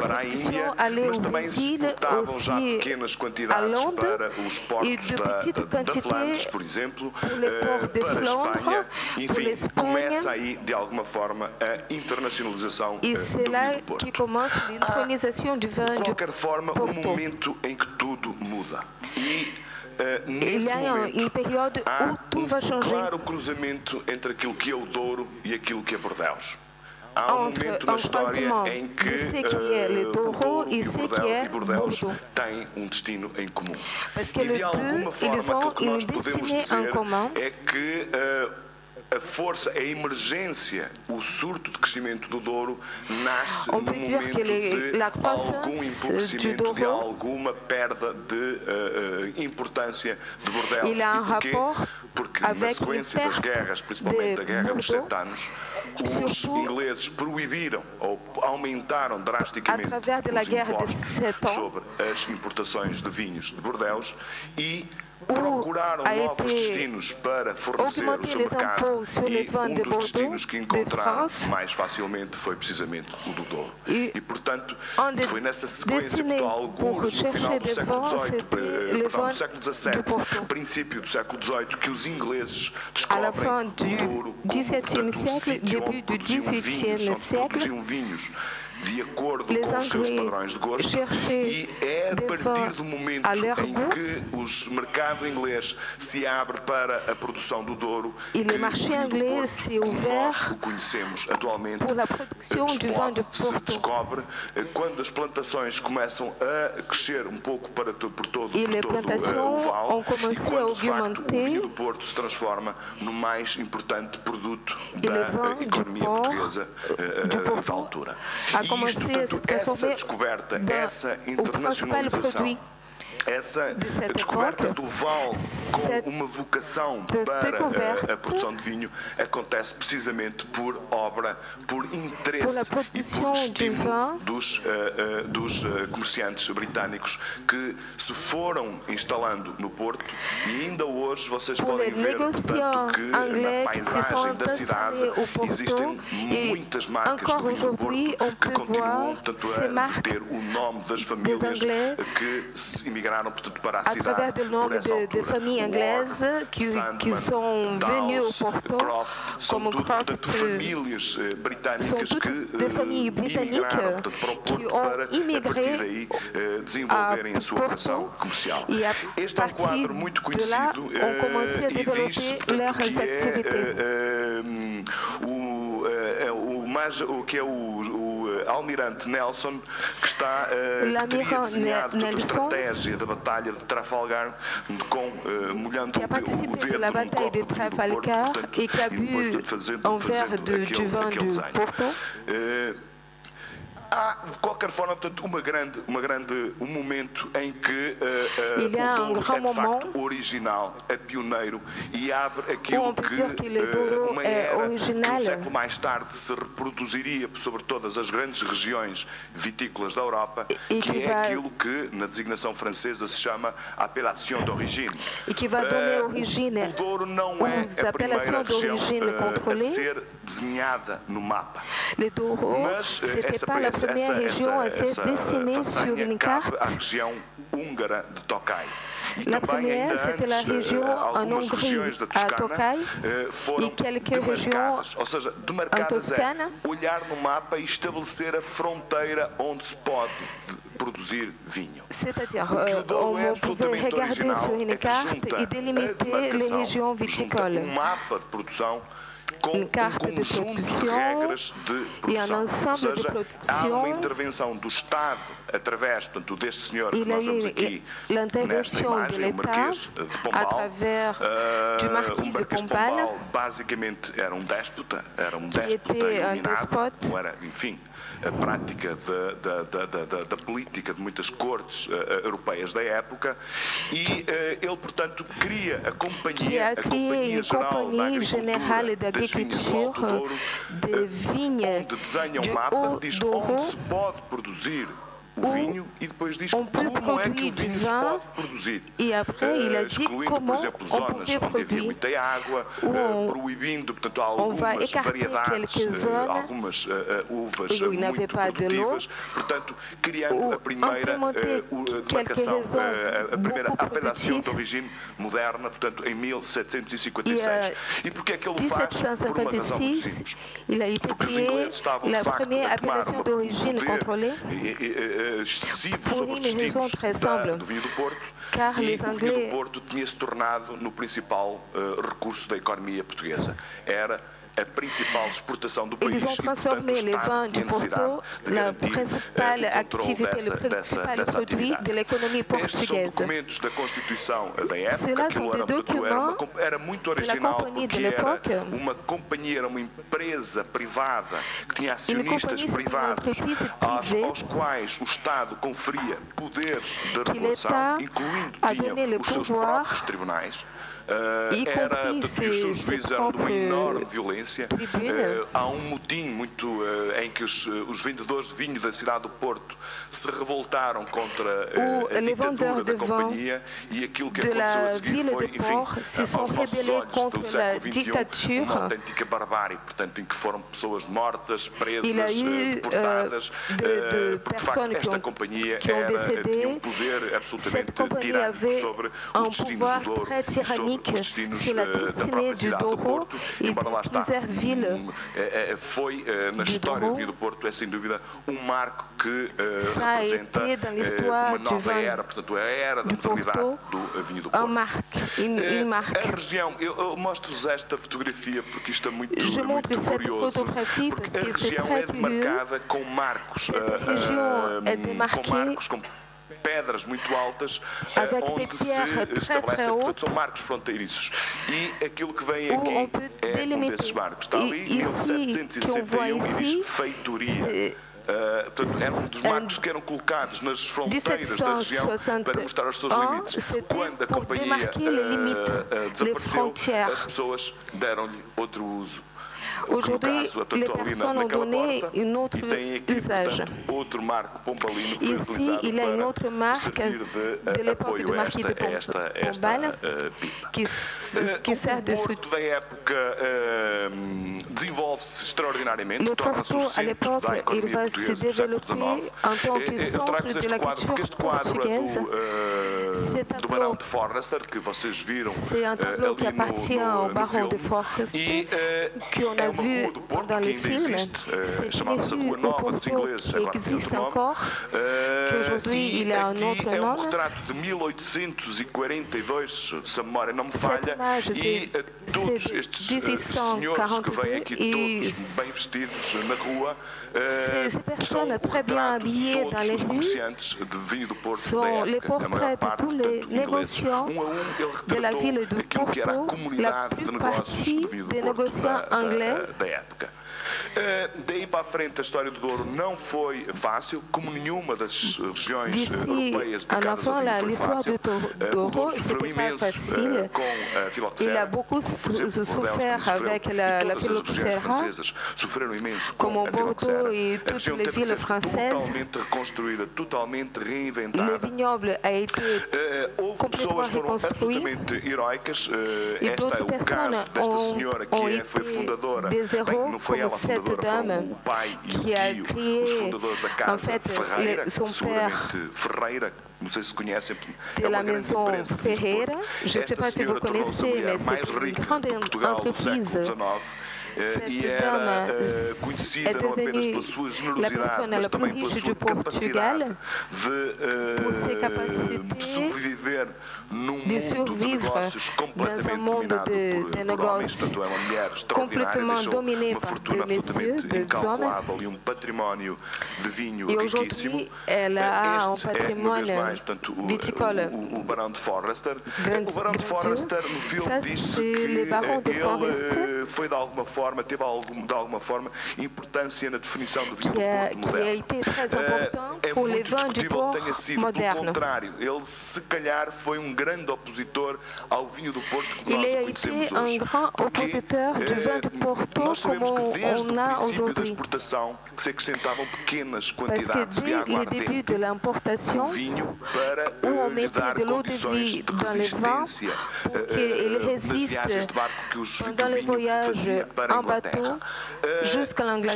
para a Índia, mas também se exportavam já pequenas quantidades para os portos da, da, da Flandres, por exemplo, para a Espanha. Enfim, começa aí de alguma forma, a internacionalização e do vinho do Porto. que commence l'intronisation du vin De qualquer forma, um Porto. momento em que tudo muda. E uh, nesse a un- momento une période há um claro cruzamento entre aquilo que é o Douro e aquilo que é Bordeaux. Há um Entre momento na história em que uh, Douro o Douro e e Bordeaux, e têm um destino em comum. E de alguma forma, aquilo que nós podemos dizer é que uh, a força, a emergência, o surto de crescimento do Douro nasce no momento les- de algum empobrecimento, de alguma perda de uh, importância de a E porquê? Porque na sequência das guerras, principalmente de a Guerra dos Sete Anos, os ingleses proibiram ou aumentaram drasticamente os impostos sobre as importações de vinhos de Bordeaux e procuraram novos destinos para fornecer o seu mercado e um dos destinos que encontraram mais facilmente foi precisamente o do Douro. E portanto, foi nessa sequência que alguns pour no final do século XVIII, eh, perdão, do século XVII, princípio do século XVIII, que os ingleses descobrem o Douro como, portanto, um sítio onde du produziam vinhos, onde produziam vinhos de acordo com os seus padrões de gosto e é a partir do momento em que o mercado inglês se abre para a produção do Douro E que le marché o vinho do anglais s'est nós ouvert o conhecemos atualmente pour la production du vin de se Porto. descobre eh, quando as plantações começam a crescer um pouco para por todo, E por todo eh, o commencé e quando de facto o vinho do Porto se transforma no mais importante produto da eh, economia portuguesa da altura. A E commencé isto, a se portanto, essa transformer descoberta, dans- essa au principal internacionalização. produit essa de descoberta do Val com cette uma vocação para découverte a, a produção de vinho acontece precisamente por obra, por interesse e production por estímulo dos, eh, eh, dos eh, comerciantes britânicos que se foram instalando no Porto e ainda hoje vocês podem ver portanto, que na paisagem da cidade existem muitas marcas do vinho do Porto que continuam a ter o nome das famílias que se imigraram portanto, para a à cidade travers le por nom essa de, altura. de familles anglaises Warren, qui, Sandman, qui sont venues Dawes, au Porto, Croft, são como tudo, Croft, portanto, euh, famílias eh, sont britânicas toutes que des eh, familles britanniques imigraram portanto, para o qui Porto ont para, a immigré partir daí, eh, desenvolverem a sua Porto, operação comercial. e a Este é um partir quadro muito de lá, conhecido ont commencé a eh, e développer diz portanto, leurs que é, activités. eh, eh, hum, o, eh, é o, mais, o que é o, o eh, almirante Nelson que está eh, que teria L'almirante desenhado toda a Nelson, estratégia da batalha de Trafalgar com molhando qui a participé dedo de la bataille de Trafalgar et qui a depois, bu un verre de- du vin du. Porto. Il y a un grand é de moment original, é pioneiro e abre aquilo on peut que, dire que le eh, Douro uma é era que original. um século mais tarde se reproduziria sobre todas as grandes regiões vitícolas da Europa, E que que é vai- aquilo que na designação francesa se chama appellation d'origine. Et qui va donner Eh, origine o Douro não é a primeira região eh, a ser desenhada no mapa. Le Douro, Mas eh, c'était essa, essa, première essa, région à essa, se dessiner façanha sur une cabe carte. à região húngara de Tokaj. E La também première, ainda c'était la antes, eh, région en algumas Hongrie, regiões da à Toscana Tokaj, eh, foram e quelques demarcadas, ou seja, demarcadas é Toscana. olhar no mapa e estabelecer a fronteira onde se pode produzir vinho. C'est-à-dire, O que o euh, Douro é on pouvait absolutamente regarder original sur é une que carte junta et a délimiter les demarcação, régions junta viticoles. um mapa de produção com Une um carte de conjunto de produção regras de e um produção. ensemble Ou de seja, há produção. uma intervenção do Estado através portanto, deste senhor que Il y a nós vemos eu aqui l'intervention nesta de imagem, o l'État Marquês de Pombal. à travers Ah, du Marquis o de Marquês Pombal, Pombal basicamente era um déspota, era um Qui déspota était un iluminado, despote. ou era, enfim, a prática da, da, da, da, política de muitas cortes eh, europeias da época e eh, ele, portanto, cria a companhia, a companhia geral da agricultura das vinhas do Alto Douro, des vignes onde desenha um mapa, diz onde se pode produzir où on peut produire du vin et après il a dit comment on pouvait produire, où on, on va écarter quelques zones où il n'avait pas de l'eau, ou implémenter quelques raisons beaucoup productives. portanto, em 1756. E, e porquê é que ele 1756, il a été créé la première appellation d'origine contrôlée pour une raison très simple, car les Anglais... O vinho do Porto tinha se tornado no principal uh, recurso da economia portuguesa. Era a principal exportação do país. Ils ont transformé les vins du Porto la principale activité, le principal produit de l'économie portugaise. da Constituição da época, Cela sont des documents era, muito original porque era uma companhia, era uma empresa privada que tinha acionistas privados aos, aos quais o Estado conferia poderes de regulação, incluindo tinha os seus próprios tribunais. Uh, era, os seus juízes eram de uma enorme violência. Uh, há um motim muito uh, em que os, os, vendedores de vinho da cidade do Porto se revoltaram contra a ditadura da companhia e aquilo que aconteceu a seguir foi, enfim, aos nossos olhos do século XXI, uma autêntica barbárie, portanto, em que foram pessoas mortas, presas, deportadas, de, de porque de facto esta companhia era, tinha um poder absolutamente tirânico sobre os destinos do Douro e sobre sur la destinée du Douro e de plusieurs villes foi na história do vinho do Porto é sem dúvida um marco que representa uma nova era, portanto a era da modernidade do vinho do Porto. A região, eu mostro-vos esta fotografia porque isto é muito, muito curioso, porque a região é demarcada com marcos, com marcos, com pedras muito altas, onde se estabelecem, portanto, são marcos fronteiriços. E aquilo que vem aqui é um desses marcos. Está ali, 1761, e diz feitoria. Uh, portanto, era um dos marcos que eram colocados nas fronteiras da região para mostrar os seus limites. Quando a companhia uh, uh, desapareceu, as pessoas deram-lhe outro uso. Aujourd'hui, les personnes ont donné une autre usage. Ici, il y a une autre marque de l'époque du marquis de Pombal qui, qui sert de soutien. Le Porto, à l'époque, il va se développer en tant que centre de la culture portugaise. C'est un tableau, c'est un tableau qui appartient au baron de Forrester, qu'on a vu dans les films, c'est une rue au Porto qui existe encore, qu'aujourd'hui il a un autre nom. de 1842, e que vêm aqui todos bem vestidos na rua Ces personnes très bien habillées dans les rues sont les portraits de tous les négociants de la ville de Porto, la plus partie des négociants anglais da época. Uh, daí para a frente a história do Douro não foi fácil, como nenhuma das regiões europeias dedicadas ao vinho foi fácil. Uh, o Douro sofreu imenso uh, com a filoxera. Il a beaucoup souffert avec la, la phylloxéra, francesas sofreram imenso com a filoxera. E a região teve que ser totalmente reconstruída, totalmente reinventada. Le vignoble a été houve pessoas que foram absolutamente heroicas. esta é o caso desta senhora que é, foi fundadora, bem, não foi ela fundadora, dame qui a créé en fait son père de la maison Ferreira. Je ne sais pas si vous connaissez, mais c'est une grande entreprise cette dame est devenue la personne la plus riche du Portugal pour ses capacités de survivre dans un monde de, de négoces complètement dominé par des messieurs, des hommes. Et aujourd'hui, elle a un patrimoine viticole grandiose. Ça, c'est le baron de Forrester forma, teve algum, de alguma forma importância na definição do vinho do Porto moderno. É muito discutível que tenha sido, pelo contrário, ele se calhar foi um grande opositor ao vinho do Porto que nós conhecemos hoje. Porque, nós sabemos que desde o princípio da exportação que se acrescentavam pequenas quantidades de aguardente no vinho para uh, lhe dar condições de resistência uh, nas viagens de barco que, os, que o vinho fazia para a Inglaterra. Uh,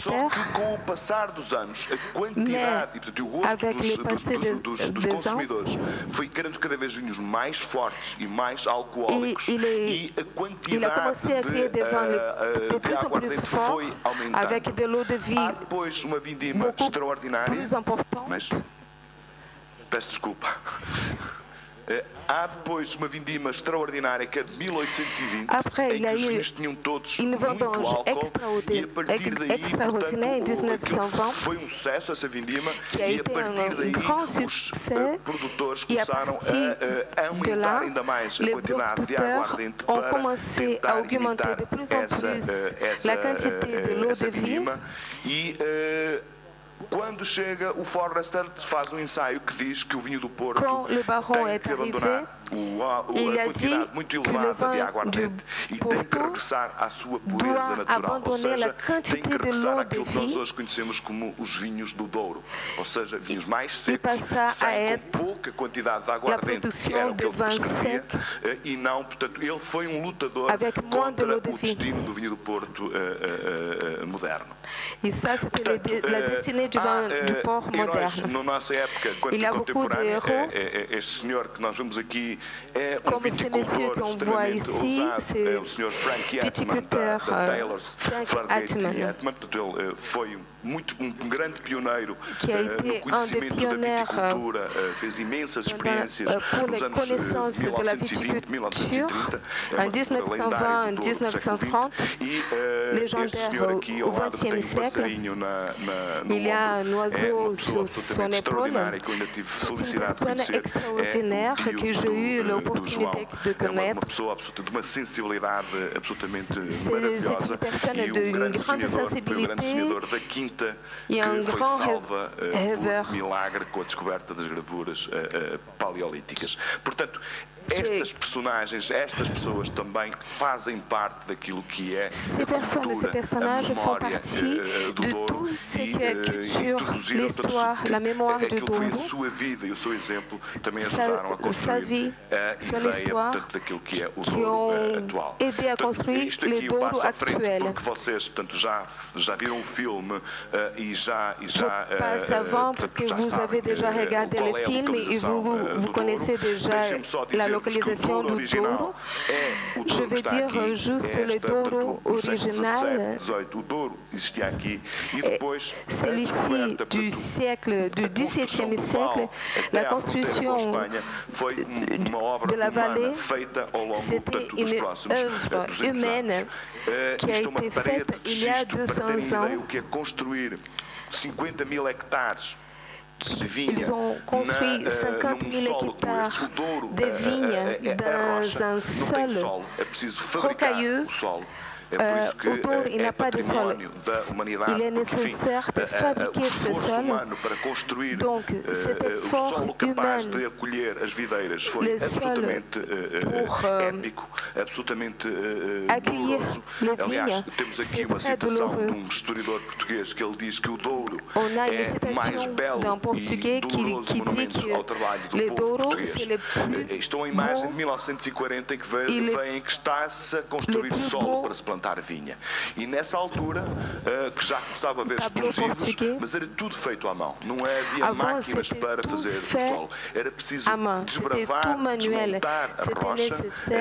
só que com o passar dos anos, a quantidade e portanto, o gosto dos, dos, dos, dos consumidores foi querendo cada vez vinhos mais fortes e mais alcoólicos e a quantidade de, uh, de aguardente foi aumentando. Há depois uma vindima extraordinária, mas peço desculpa. Há depois uma vindima extraordinária que é de 1820, Après, em que os vinhos tinham todos muito álcool e a partir daí, portanto, foi um sucesso essa vindima e a partir daí os uh, produtores começaram a, a aumentar ainda mais a quantidade de aguardente para tentar limitar essa, essa, essa vindima e uh, quando chega o Forrester faz um ensaio que diz que o vinho do Porto tem que abandonar o, a, a quantidade muito elevada de aguardente e tem que regressar à sua pureza natural, ou seja, tem que regressar àquilo que nós hoje conhecemos como os vinhos do Douro, ou seja, vinhos mais secos, sem com pouca quantidade de aguardente, que era o que ele prescrevia, eh, e não, portanto, ele foi um lutador contra o destino do vinho do Porto uh, uh, uh, moderno. E ça, c'était la destinée du vin du port moderne. Que nós vemos aqui é um Comme ces messieurs qu'on voit ici, c'est senhor Frank Yatman, muito, um, um grande pioneiro uh, no conhecimento da viticultura, uh, fez imensas experiências uh, nos anos 1920, 1930, é en 1920, 1930, e este senhor aqui ao lado tem um passarinho na, na, no il é sur son épaule. Que eu ainda tive felicidade de conhecer. é que j'ai eu l'opportunité de connaître. É uma pessoa absoluta, de uma sensibilidade absolutamente maravilhosa. E um grande sonhador, foi um grande sonhador da quinta que foi salva uh, por milagre com a descoberta das gravuras uh, uh, paleolíticas. Portanto, estas personagens, estas pessoas também fazem parte daquilo que é a cultura, a memória uh, do Douro e uh, introduziram portanto, aquilo que foi a sua vida e o seu exemplo também ajudaram a construir a ideia portanto, daquilo que é o Douro uh, atual. Portanto, isto aqui eu passo à frente porque vocês portanto, já, já viram o filme e já, e já, avant parce que vous avez déjà regardé le film et vous, vous connaissez déjà la localisation du Douro. Je vais dire juste le Douro original. Celui-ci du siècle, du XVIIe siècle, la construction de la vallée, c'était une œuvre humaine qui a été faite il y a 200 ans. 50 000 hectares Ils ont construit 50 000 hectares de vignes dans un sol rocailleux É o Douro é n'a pas de sol. Il est nécessaire de fabriquer ce sol. Donc, cet effort humain, de acolher as videiras foi le sol pour épico, absolutamente accueillir les vignes, temos aqui uma citação de um historiador português que ele diz que o Douro é mais belo e doloroso monumento ao trabalho do povo português. Estou a imagem de 1940 em que vem que está-se a construir solo para se plantar plantar vinha. E nessa altura, uh, que já começava a haver explosivos, mas era tudo feito à mão. Não havia máquinas para fazer o solo. Era preciso desbravar, desmontar a rocha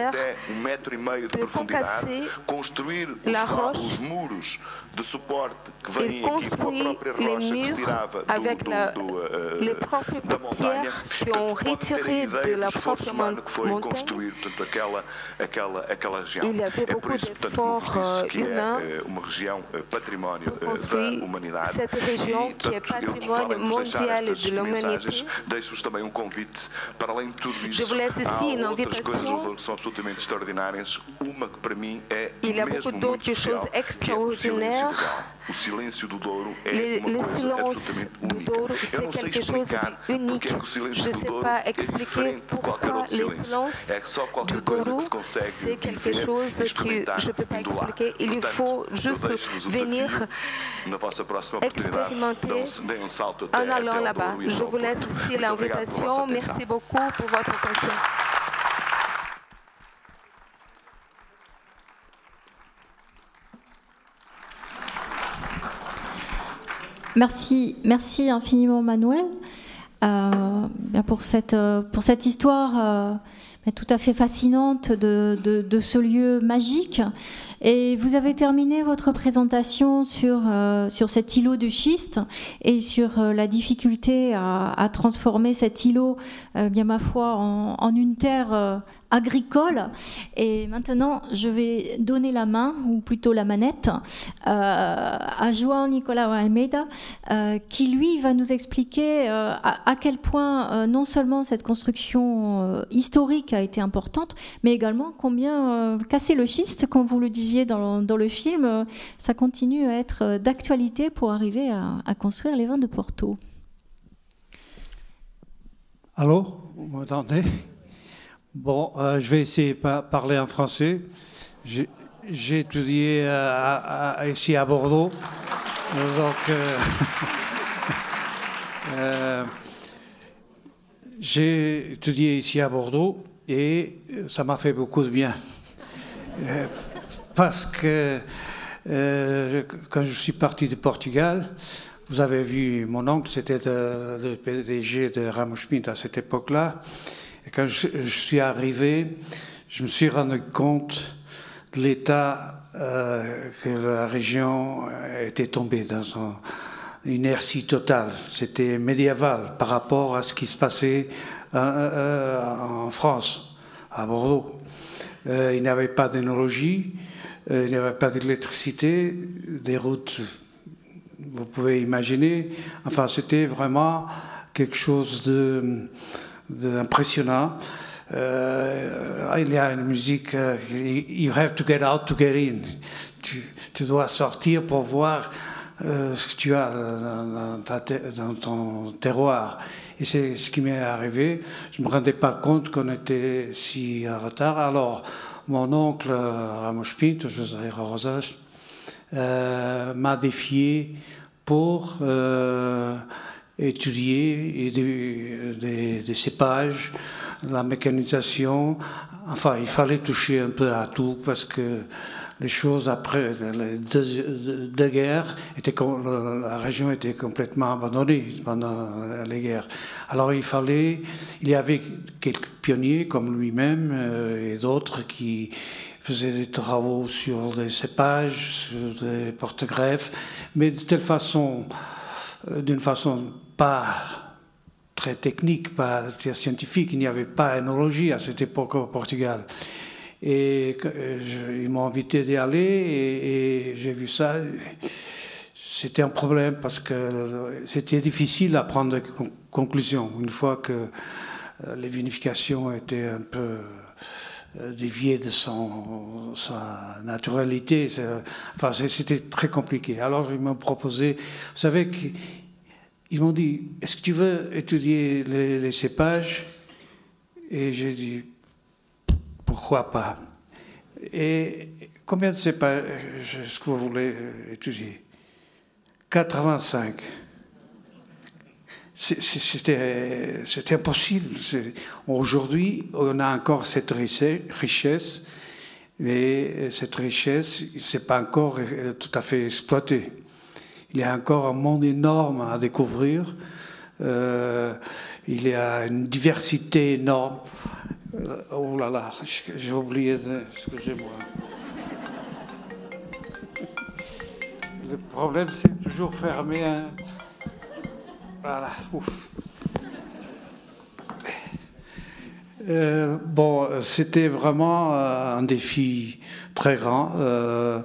até um metro e meio de profundidade, construir os, os muros de suporte que vêm aqui com a própria rocha que se tirava do, do, do, uh, da montanha. Portanto, pode ter a ideia do esforço humano que foi construir portanto, aquela, aquela, aquela região. É por isso, portanto, corps humain construit cette région qui est patrimoine mondial de l'humanité. Je vous laisse ici une invitation. Il y a beaucoup d'autres choses extraordinaires. Le, silence du Douro, c'est quelque chose d'unique. Je ne sais pas expliquer pourquoi le silence du Douro, c'est quelque chose que je ne peux pas expliquer. Il faut juste venir expérimenter en allant là-bas. Je vous laisse ici l'invitation. Merci beaucoup pour votre attention. Merci, merci infiniment Manuel euh, pour, cette, pour cette histoire euh, tout à fait fascinante de, ce lieu magique. Et vous avez terminé votre présentation sur, euh, sur cet îlot de schiste et sur la difficulté à, transformer cet îlot, bien ma foi, en, une terre agricole. Et maintenant, je vais donner la main, ou plutôt la manette, euh, à João Nicolas Almeida, euh, qui lui va nous expliquer euh, à, quel point non seulement cette construction historique a été importante, mais également combien casser le schiste, comme vous le disiez dans, le film, ça continue à être d'actualité pour arriver à, construire les vins de Porto. Allô, vous m'entendez? Bon, euh, je vais essayer de parler en français. J'ai étudié euh, ici à Bordeaux. Donc, euh, j'ai étudié ici à Bordeaux et ça m'a fait beaucoup de bien. parce que quand je suis parti de Portugal, vous avez vu mon oncle, c'était le PDG de Ramos à cette époque-là. Et quand je, suis arrivé, je me suis rendu compte de l'état euh, que la région était tombée dans une inertie totale. C'était médiéval par rapport à ce qui se passait euh, euh, en France, à Bordeaux. il n'y avait pas d'énologie, il n'y avait pas d'électricité, des routes, vous pouvez imaginer. Enfin, c'était vraiment quelque chose de impressionnant. Euh, il y a une musique, euh, You have to get out to get in. Tu, dois sortir pour voir euh, ce que tu as dans, ton terroir. Et c'est ce qui m'est arrivé. Je ne me rendais pas compte qu'on était si en retard. Alors, mon oncle Ramos Pinto, José Rosas, m'a défié pour étudier des, des, cépages, la mécanisation. Enfin, il fallait toucher un peu à tout parce que les choses après les deux, guerres, étaient, la région était complètement abandonnée pendant les guerres. Alors il fallait, il y avait quelques pionniers comme lui-même euh, et d'autres qui faisaient des travaux sur des cépages, sur des porte-greffes, mais de telle façon, euh, d'une façon pas très technique, pas très scientifique. Il n'y avait pas d'énologie à cette époque au Portugal. Et ils m'ont invité d'y aller et, j'ai vu ça. C'était un problème parce que c'était difficile à prendre des conclusions. Une fois que euh, les vinifications étaient un peu euh, déviées de sa naturalité. Enfin, c'était très compliqué. Alors, ils m'ont proposé, vous savez, ils m'ont dit, est-ce que tu veux étudier les, cépages? Et j'ai dit, pourquoi pas Et combien de cépages est-ce que vous voulez étudier? 85. C'était impossible. Aujourd'hui, on a encore cette richesse, mais cette richesse, n'est pas encore euh, tout à fait exploitée. Il y a encore un monde énorme à découvrir. Euh, il y a une diversité énorme. Euh, oh là là, j'ai oublié, excusez-moi. Le problème, c'est toujours fermer un. Voilà, ouf. Euh, bon, c'était vraiment euh, un défi très grand. Euh,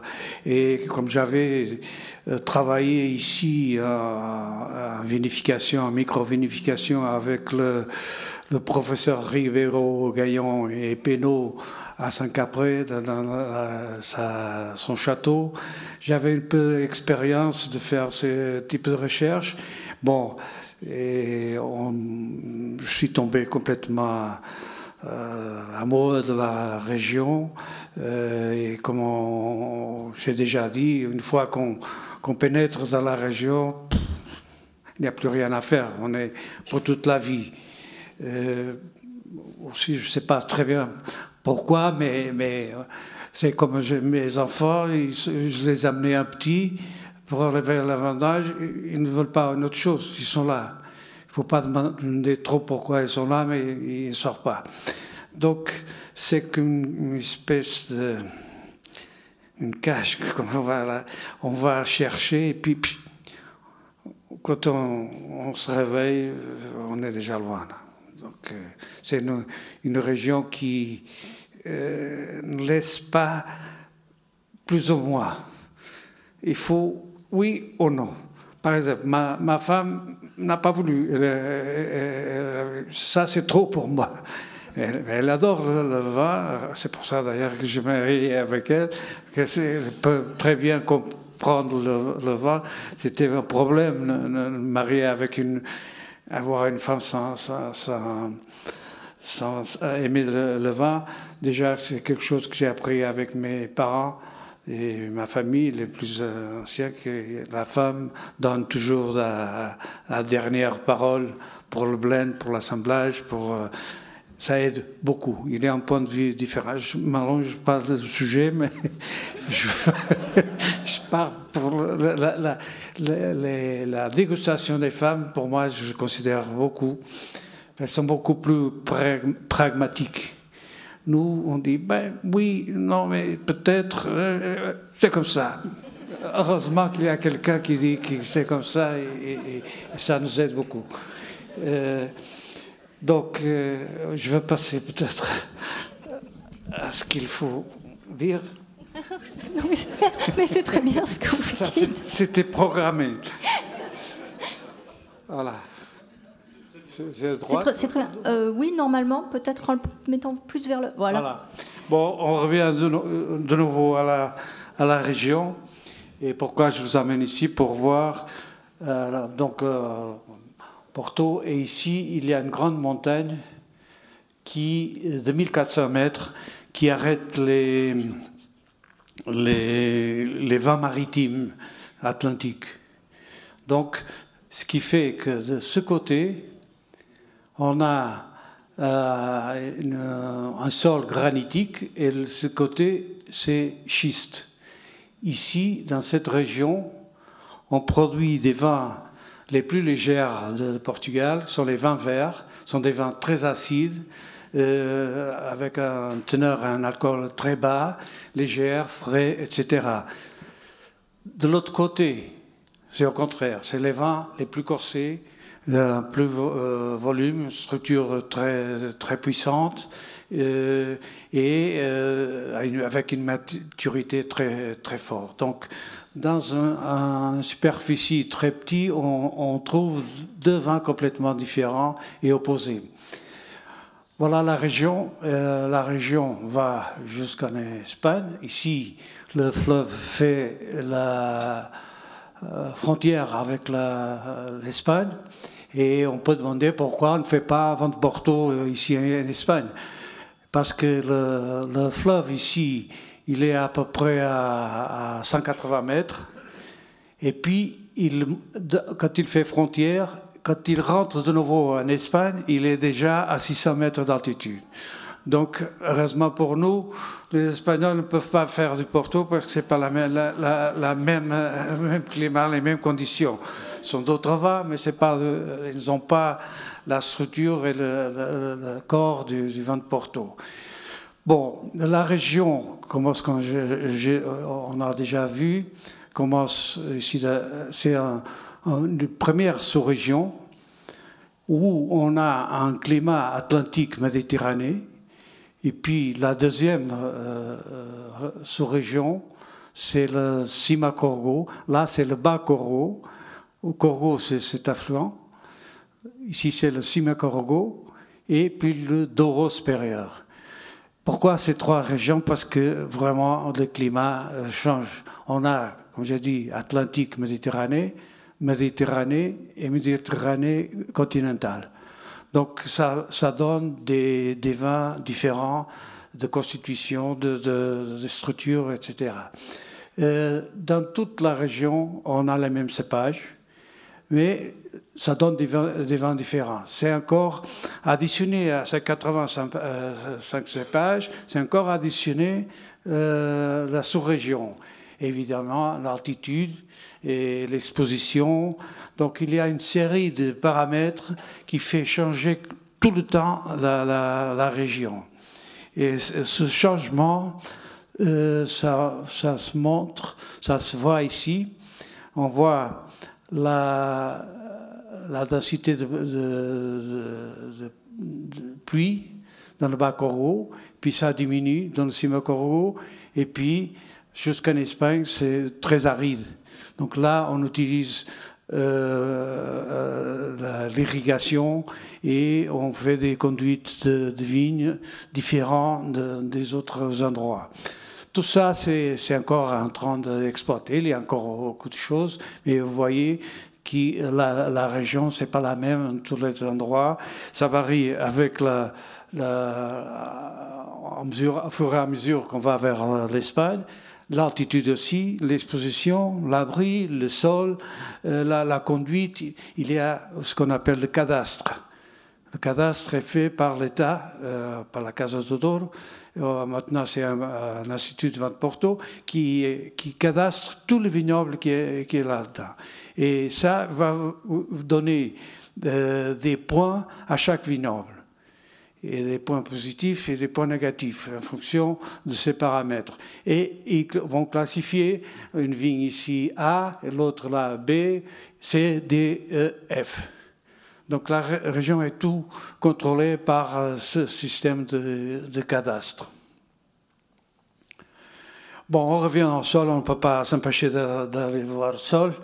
et comme j'avais travaillé ici en, vinification, en micro-vinification avec le, professeur Ribeiro Gaillon et Pénaud à Saint-Capré, dans, son château, j'avais un peu d'expérience de faire ce type de recherche. Bon, et je suis tombé complètement euh, amoureux de la région. Euh, et comme j'ai déjà dit, une fois qu'on pénètre dans la région, il n'y a plus rien à faire. On est pour toute la vie. Euh, aussi, je ne sais pas très bien pourquoi, mais, mais c'est comme mes enfants, je les ai amenés un petit pour enlever l'avantage, ils ne veulent pas une autre chose, ils sont là. Il ne faut pas demander trop pourquoi ils sont là, mais ils ne sortent pas. Donc, c'est qu'une espèce de. une cache qu'on va, on va chercher, et puis, quand on, se réveille, on est déjà loin. Donc, euh, c'est une, région qui euh, ne laisse pas plus ou moins. Il faut oui ou non? Par exemple, ma, ma femme n'a pas voulu. ça, c'est trop pour moi. Elle, adore le, vin. C'est pour ça d'ailleurs que je marié avec elle. Elle peut très bien comprendre le, vin. C'était un problème de marier avec une, avoir une femme sans, sans, aimer le vin. Déjà, c'est quelque chose que j'ai appris avec mes parents. Et ma famille, les plus anciens, que la femme donne toujours la, dernière parole pour le blend, pour l'assemblage, pour euh, ça aide beaucoup. Il a un point de vue différent. Je m'allonge pas le sujet, mais je, je pars pour la, dégustation des femmes. Pour moi, je considère beaucoup. Elles sont beaucoup plus pragmatiques nous, on dit, ben oui, non, mais peut-être, euh, euh, c'est comme ça. Heureusement qu'il y a quelqu'un qui dit que c'est comme ça et, ça nous aide beaucoup. Euh, donc, je vais passer peut-être à ce qu'il faut dire. mais c'est très bien ce que vous dites. C'était programmé. Voilà. C'est très, bien. Euh, oui, normalement, peut-être en le mettant plus vers le. Voilà. Bon, on revient de, nouveau à la, à la, région. Et pourquoi je vous amène ici Pour voir. Euh, donc, euh, Porto, et ici, il y a une grande montagne qui, de 1400 mètres qui arrête les, les, les vents maritimes atlantiques. Donc, ce qui fait que de ce côté, on a euh, un sol granitique et ce côté, c'est schiste. Ici, dans cette région, on produit des vins les plus légers de Portugal, sont les vins verts, sont des vins très acides, euh, avec un teneur, un alcool très bas, léger, frais, etc. De l'autre côté, c'est au contraire, c'est les vins les plus corsés, plus euh, volume, une structure très, très puissante euh, et euh, avec une maturité très, très forte. Donc, dans un, superficie très petit, on, on, trouve deux vins complètement différents et opposés. Voilà la région. la région va jusqu'en Espagne. Ici, le fleuve fait la frontière avec l'Espagne. Et on peut demander pourquoi on ne fait pas avant de Porto euh, ici en Espagne. Parce que le, fleuve ici, il est à peu près à, 180 mètres. Et puis, quand il fait frontière, quand il rentre de nouveau en Espagne, il est déjà à 600 mètres d'altitude. Donc, heureusement pour nous, les Espagnols ne peuvent pas faire du Porto parce que ce n'est pas la le même climat, les mêmes conditions. Sont d'autres vins, mais c'est pas, ils n'ont pas la structure et le, corps du, vin de Porto. Bon, la région commence, quand on a déjà vu, commence ici, c'est une première sous-région où on a un climat atlantique méditerranéen. Et puis la deuxième sous-région, c'est le Simacorgo. Là, c'est le bas Corgo. Au Corgo, c'est cet affluent. Ici, c'est le Simacorgo. Et puis le Douro supérieur. Pourquoi ces trois régions? Parce que vraiment le climat euh, change. On a, comme j'ai dit, Atlantique, Méditerranée, Méditerranée et Méditerranée continentale. Donc ça, donne des, vins différents de constitution, de, de, structure, etc. Euh, dans toute la région, on a les mêmes cépages mais ça donne des vins, différents. C'est encore additionné à ces 85 euh, cépages, c'est encore additionné euh, la sous-région. Évidemment, l'altitude et l'exposition. Donc il y a une série de paramètres qui fait changer tout le temps la, région. Et ce changement, euh, ça, ça se montre, ça se voit ici. On voit la, la densité de, pluie dans le bas Coraux, puis ça diminue dans le cima et puis jusqu'en Espagne, c'est très aride. Donc là, on utilise euh, euh, l'irrigation et on fait des conduites de, vignes différentes des autres endroits. Tout ça, c'est encore en train d'exploiter. Il y a encore beaucoup de choses, mais vous voyez que la, la région, c'est pas la même dans tous les endroits. Ça varie avec la, la mesure, au fur et à mesure qu'on va vers l'Espagne. L'altitude aussi, l'exposition, l'abri, le sol, euh, la, conduite. Il y a ce qu'on appelle le cadastre. Le cadastre est fait par l'État, euh, par la Casa Todoro, euh, maintenant c'est un, institut de Porto, qui, qui cadastre tout le vignoble qui est, là-dedans. Et ça va vous donner euh, des points à chaque vignoble. Et des points positifs et des points négatifs en fonction de ces paramètres. Et ils vont classifier une vigne ici A, l'autre là B, C, D, E, F. Donc la région est tout contrôlée par euh, ce système de, cadastre. Bon, on revient au sol, on ne peut pas s'empêcher d'aller voir le sol.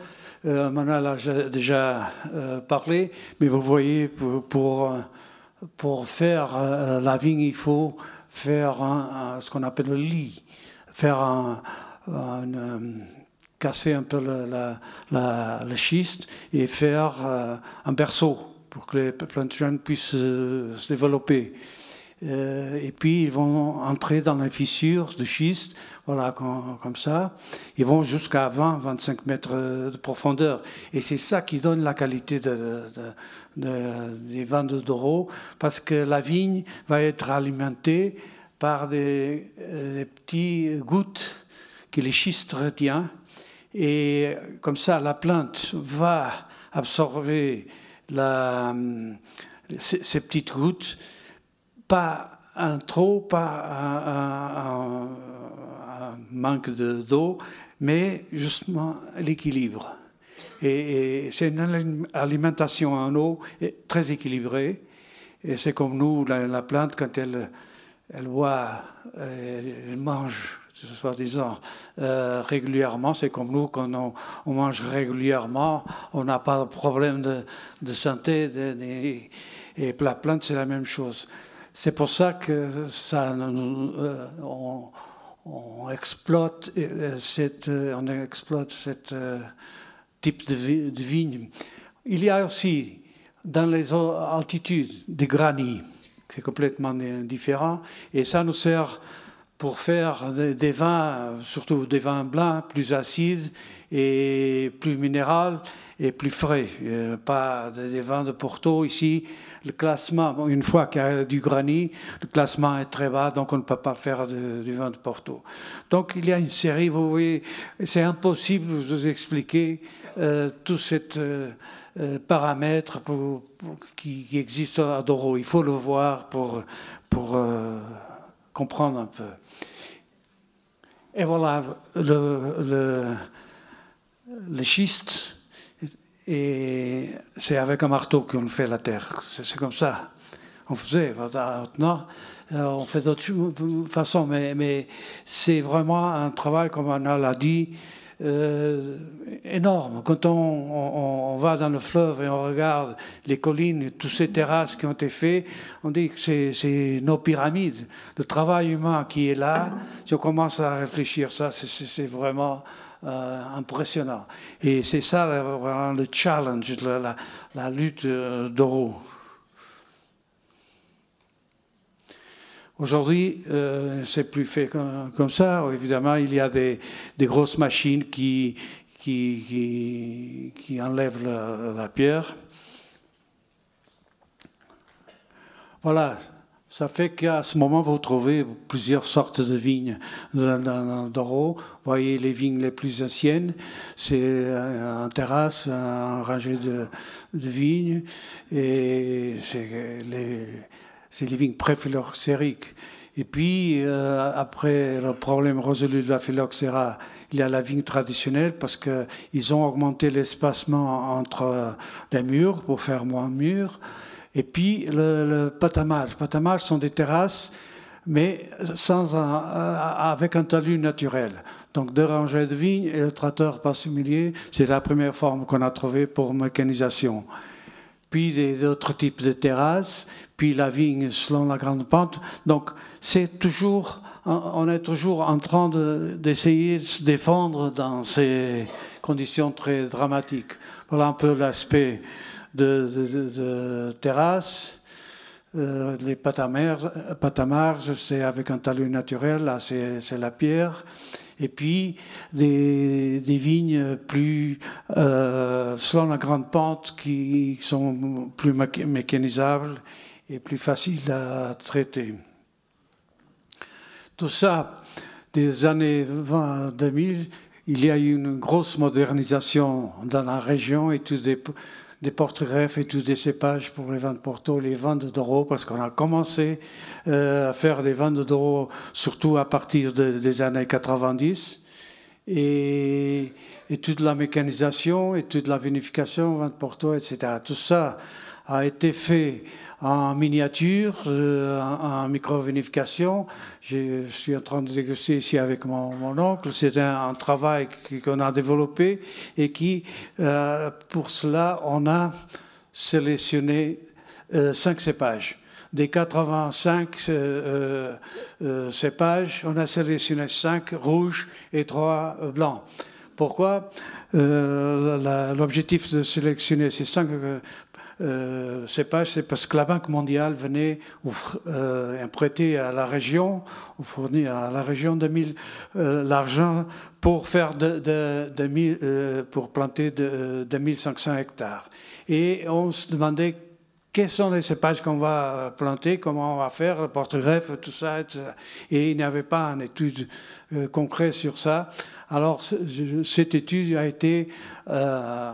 Euh, Manuel a déjà euh, parlé, mais vous voyez, pour, pour, faire la vigne, il faut faire ce qu'on appelle le lit, faire casser un peu le, le schiste et faire un berceau pour que les plantes jeunes puissent euh, se développer. Euh, et puis ils vont entrer dans les fissures de schiste, voilà, comme, ça. Ils vont jusqu'à 20-25 mètres de profondeur. Et c'est ça qui donne la qualité de, des vins de Doro, parce que la vigne va être alimentée par des, euh, des petits gouttes que les schistes retient. Et comme ça, la plante va absorber la, ces, petites gouttes, pas un trop, pas un, manque d'eau, mais justement l'équilibre. Et, c'est une alimentation en eau très équilibrée. Et c'est comme nous, la, plante, quand elle, elle elle mange soi-disant, euh, régulièrement. C'est comme nous, quand on, mange régulièrement, on n'a pas de problème de, santé. et la plante, c'est la même chose. C'est pour ça que ça, euh, on, exploite euh, cette, on exploite cette type de, de vigne. Il y a aussi dans les altitudes des granits, c'est complètement différent, et ça nous sert pour faire des, vins, surtout des vins blancs, plus acides et plus minéraux et plus frais. Euh, pas des vins de Porto. Ici, le classement, une fois qu'il y a du granit, le classement est très bas, donc on ne peut pas faire du vin de Porto. Donc il y a une série, vous voyez, c'est impossible de vous expliquer euh, tous ces euh, paramètres qui, existent à Doro. Il faut le voir pour, pour comprendre un peu. Et voilà, le, le, schiste Et c'est avec un marteau qu'on fait la terre. C'est comme ça. On faisait. Maintenant, on fait d'autres façons, mais, mais c'est vraiment un travail, comme on l'a dit, euh, énorme. Quand on, va dans le fleuve et on regarde les collines, toutes ces terrasses qui ont été faites, on dit que c'est nos pyramides. Le travail humain qui est là, si on commence à réfléchir, ça, c'est vraiment euh, impressionnant. Et c'est ça le challenge, la, la lutte euh, d'Oro. Aujourd'hui, euh, c'est plus fait comme, ça. Évidemment, il y a des, grosses machines qui, qui, qui, enlèvent la, pierre. Voilà, ça fait qu'à ce moment, vous trouvez plusieurs sortes de vignes dans, Doro. Vous voyez les vignes les plus anciennes, c'est un terrasse, un rangé de, vignes, et les c'est les vignes préphylloxériques. Et puis, euh, après le problème résolu de la phylloxéra, il y a la vigne traditionnelle parce qu'ils ont augmenté l'espacement entre les murs pour faire moins murs. Et puis, le, le patamage. Patamage sont des terrasses, mais sans euh, avec un talus naturel. Donc, deux rangées de vignes et le tracteur par milieu, c'est la première forme qu'on a trouvée pour mécanisation puis d'autres types de terrasses, puis la vigne selon la grande pente. Donc, c'est toujours, on est toujours en train d'essayer de, se défendre dans ces conditions très dramatiques. Voilà un peu l'aspect de, de, terrasse. Euh, les patamarges, c'est avec un talus naturel, là c'est la pierre et puis des, vignes plus euh, selon la grande pente qui sont plus mécanisables et plus faciles à traiter. Tout ça, des années 20 2000, il y a eu une grosse modernisation dans la région et tous des des porte-greffes et tous des cépages pour les vins de Porto, les vins de Douro, parce qu'on a commencé euh, à faire des vins de Douro surtout à partir des années 90. Et, et, toute la mécanisation et toute la vinification, vin de Porto, etc. Tout ça a été fait en miniature, euh, en, micro-vinification. Je suis en train de déguster ici avec mon, mon oncle. C'est un, travail qu'on a développé et qui, euh, pour cela, on a sélectionné euh, cinq cépages. Des 85 cépages, on a sélectionné cinq rouges et trois blancs. Pourquoi? L'objectif de sélectionner ces cinq euh, c'est parce que la Banque mondiale venait euh, prêter à la région, ou fournir à la région de euh, l'argent pour faire de, de, de pour planter de, 1500 hectares. Et on se demandait quels sont les cépages qu'on va planter, comment on va faire, le porte-greffe, tout ça. Et il n'y avait pas une étude concrète sur ça. Alors, cette étude a été euh,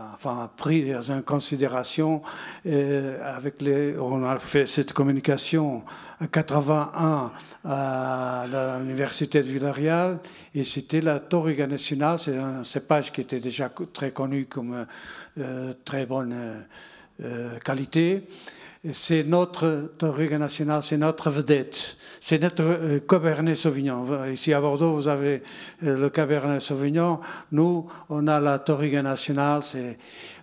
prise en considération euh, avec les. On a fait cette communication en 81 à l'université de Villarreal et c'était la Toriga nationale. C'est un cépage qui était déjà très connu comme euh, très bonne qualité. C'est notre Toriga nationale, c'est notre vedette c'est notre euh, Cabernet Sauvignon. Ici à Bordeaux, vous avez euh, le Cabernet Sauvignon. Nous, on a la Toriga nationale.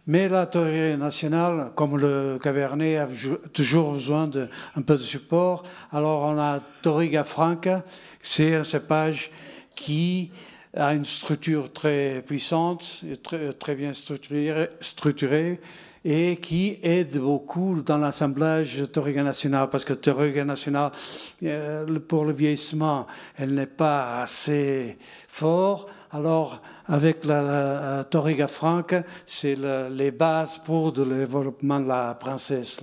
Mais la Toriga nationale, comme le Cabernet, a toujours besoin d'un peu de support. Alors on a Toriga Franca. C'est un cépage qui a une structure très puissante, très, très bien structurée et qui aide beaucoup dans l'assemblage de Toriga National, parce que Toriga National, euh, pour le vieillissement, elle n'est pas assez fort. Alors, avec la, Toriga Franca, c'est les bases pour le développement de la princesse.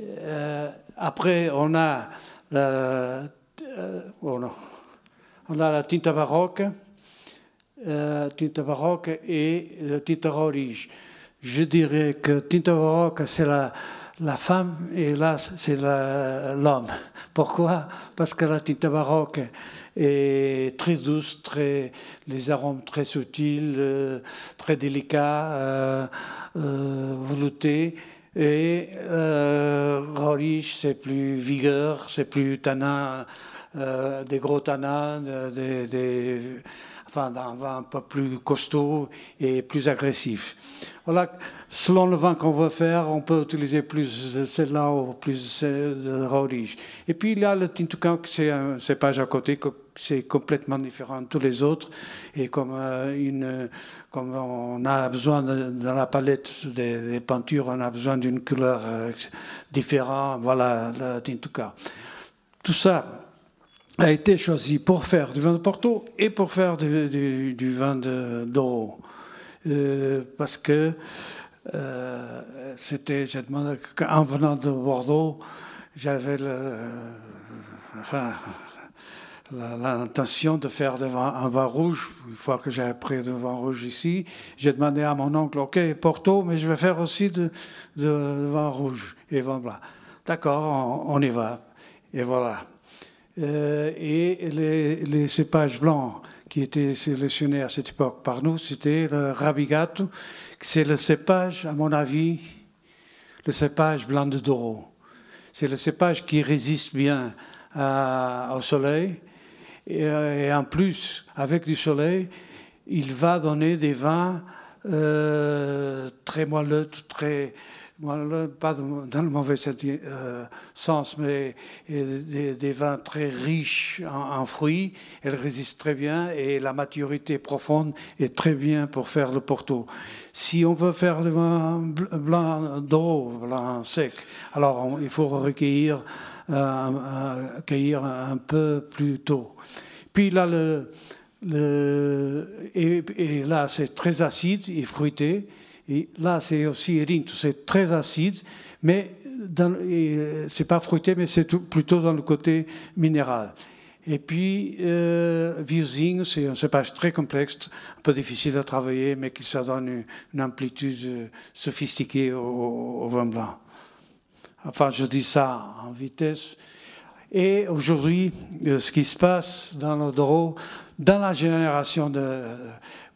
Euh, après, on a la, euh, oh on a la tinta baroque, tinta baroque et tinta orige. Je dirais que Barocca, c'est la, la femme et là c'est l'homme. Pourquoi? Parce que la tinta est très douce, très, les arômes très subtils, euh, très délicats, euh, euh, veloutés. Et euh, c'est plus vigueur, c'est plus tanin, des gros tanins, des, enfin, un vin un peu plus costaud et plus agressif. Voilà, selon le vin qu'on veut faire, on peut utiliser plus celle-là ou plus de Rorish. Et puis a le Tintucan, c'est un cépage à côté, c'est complètement différent de tous les autres. Et comme, euh, une, comme on a besoin dans la palette des, peintures, on a besoin d'une couleur euh, différente, voilà, le Tintucan. Tout ça, a été choisi pour faire du vin de Porto et pour faire du, vin d'Oro. Euh, parce que euh, c'était, en venant de Bordeaux, j'avais enfin, l'intention de faire un vin rouge. Une fois que j'ai appris de vin rouge ici, j'ai demandé à mon oncle, OK, Porto, mais je vais faire aussi de, vin rouge et vin blanc. D'accord, on y va. Et voilà. Euh, et les, cépages blancs qui étaient sélectionnés à cette époque par nous, c'était le Rabigato, c'est le cépage, à mon avis, le cépage blanc de Doro. C'est le cépage qui résiste bien au soleil. Et, et, en plus, avec du soleil, il va donner des vins euh, très moelleux, très, pas dans le mauvais euh, sens, mais des, vins très riches en, fruits. Elles résistent très bien et la maturité profonde est très bien pour faire le Porto. Si on veut faire le vin blanc d'eau, blanc sec, alors il faut recueillir euh, un peu plus tôt. Puis là c'est très acide et fruité. Et là, c'est aussi Erinto, c'est très acide, mais c'est pas fruité, mais c'est plutôt dans le côté minéral. Et puis, euh, c'est un cépage très complexe, un peu difficile à travailler, mais qui ça donne une, amplitude euh, sophistiquée au, vin blanc. Enfin, je dis ça en vitesse. Et aujourd'hui, euh, ce qui se passe dans le Douro, dans la génération de...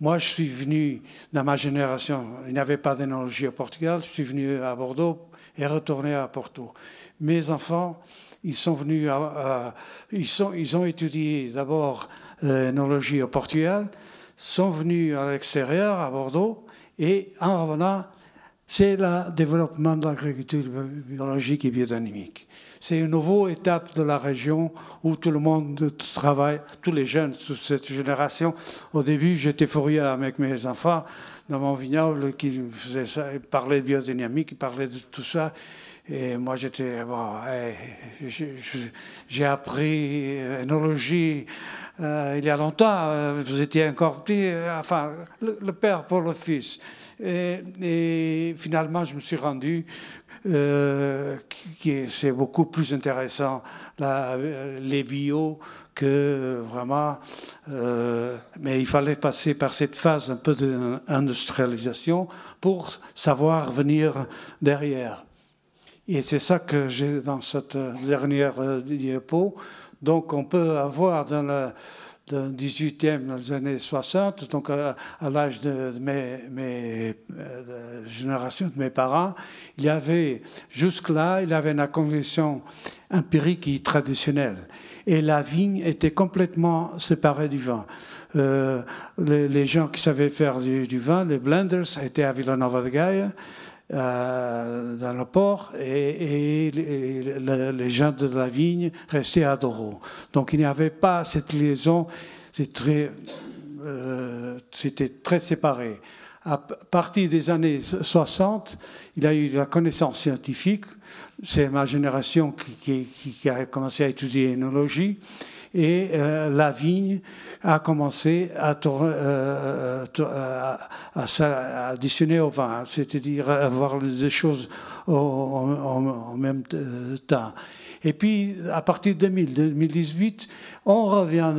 Moi, je suis venu, dans ma génération, il n'y avait pas d'énologie au Portugal, je suis venu à Bordeaux et retourné à Porto. Mes enfants, ils sont venus, ils, ils ont étudié d'abord l'énologie au Portugal, sont venus à l'extérieur, à Bordeaux, et en revenant, c'est le développement de l'agriculture biologique et biodynamique. C'est une nouvelle étape de la région où tout le monde travaille, tous les jeunes de cette génération. Au début, j'étais furieux avec mes enfants dans mon vignoble qui faisaient ça, ils parlaient de biodynamique, ils parlaient de tout ça. Et moi, j'étais, bon, j'ai appris énologie euh, il y a longtemps. Euh, vous étiez encore petit, euh, enfin, le, père pour le fils. Et, finalement, je me suis rendu euh, c'est beaucoup plus intéressant les bio que vraiment. Euh, mais il fallait passer par cette phase un peu d'industrialisation pour savoir venir derrière. Et c'est ça que j'ai dans cette dernière euh, diapo. Donc on peut avoir dans la le 18e dans les années 60, donc à, l'âge de, mes, euh, générations de mes parents, il y avait, jusque-là, il y avait une condition empirique et traditionnelle. Et la vigne était complètement séparée du vin. Euh, les, gens qui savaient faire du, vin, les blenders, étaient à Villanova de Gaia. Euh, dans le port et, les gens de la vigne restaient à Doro. Donc il n'y avait pas cette liaison, euh, c'était très séparé. À partir des années 60, il a eu la connaissance scientifique. C'est ma génération qui, qui, a commencé à étudier l'énologie et euh, la vigne a commencé à, euh, euh, à, additionner au vin, c'est-à-dire avoir des choses en, même temps. Et puis, à partir de 2018, on revient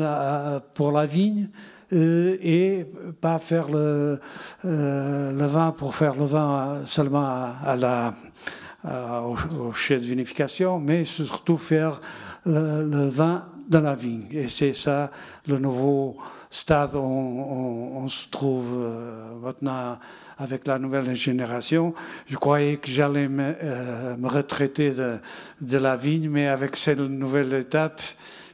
pour la vigne et pas faire le, vin pour faire le vin seulement à, la au, chai de vinification, mais surtout faire le, vin dans la vigne. Et c'est ça le nouveau stade où on, se trouve maintenant avec la nouvelle génération. Je croyais que j'allais me, retraiter de, la vigne, mais avec cette nouvelle étape,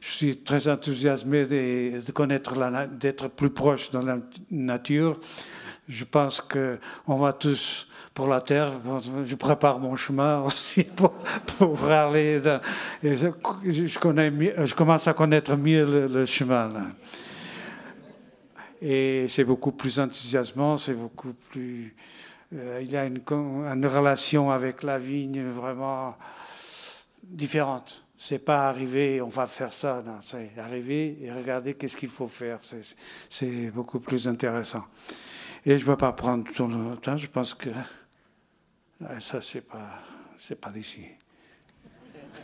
je suis très enthousiasmé de, connaître, d'être plus proche de la nature. Je pense qu'on va tous pour la terre. Je prépare mon chemin aussi pour, pour aller. je, connais, je commence à connaître mieux le, chemin. Et c'est beaucoup plus enthousiasmant, c'est beaucoup plus. Euh, il y a une, relation avec la vigne vraiment différente. C'est pas arriver, on va faire ça. C'est arriver et regarder qu'est-ce qu'il faut faire. C'est beaucoup plus intéressant. Et je ne vais pas prendre tout le temps. Je pense que ça, c'est pas, c'est pas d'ici.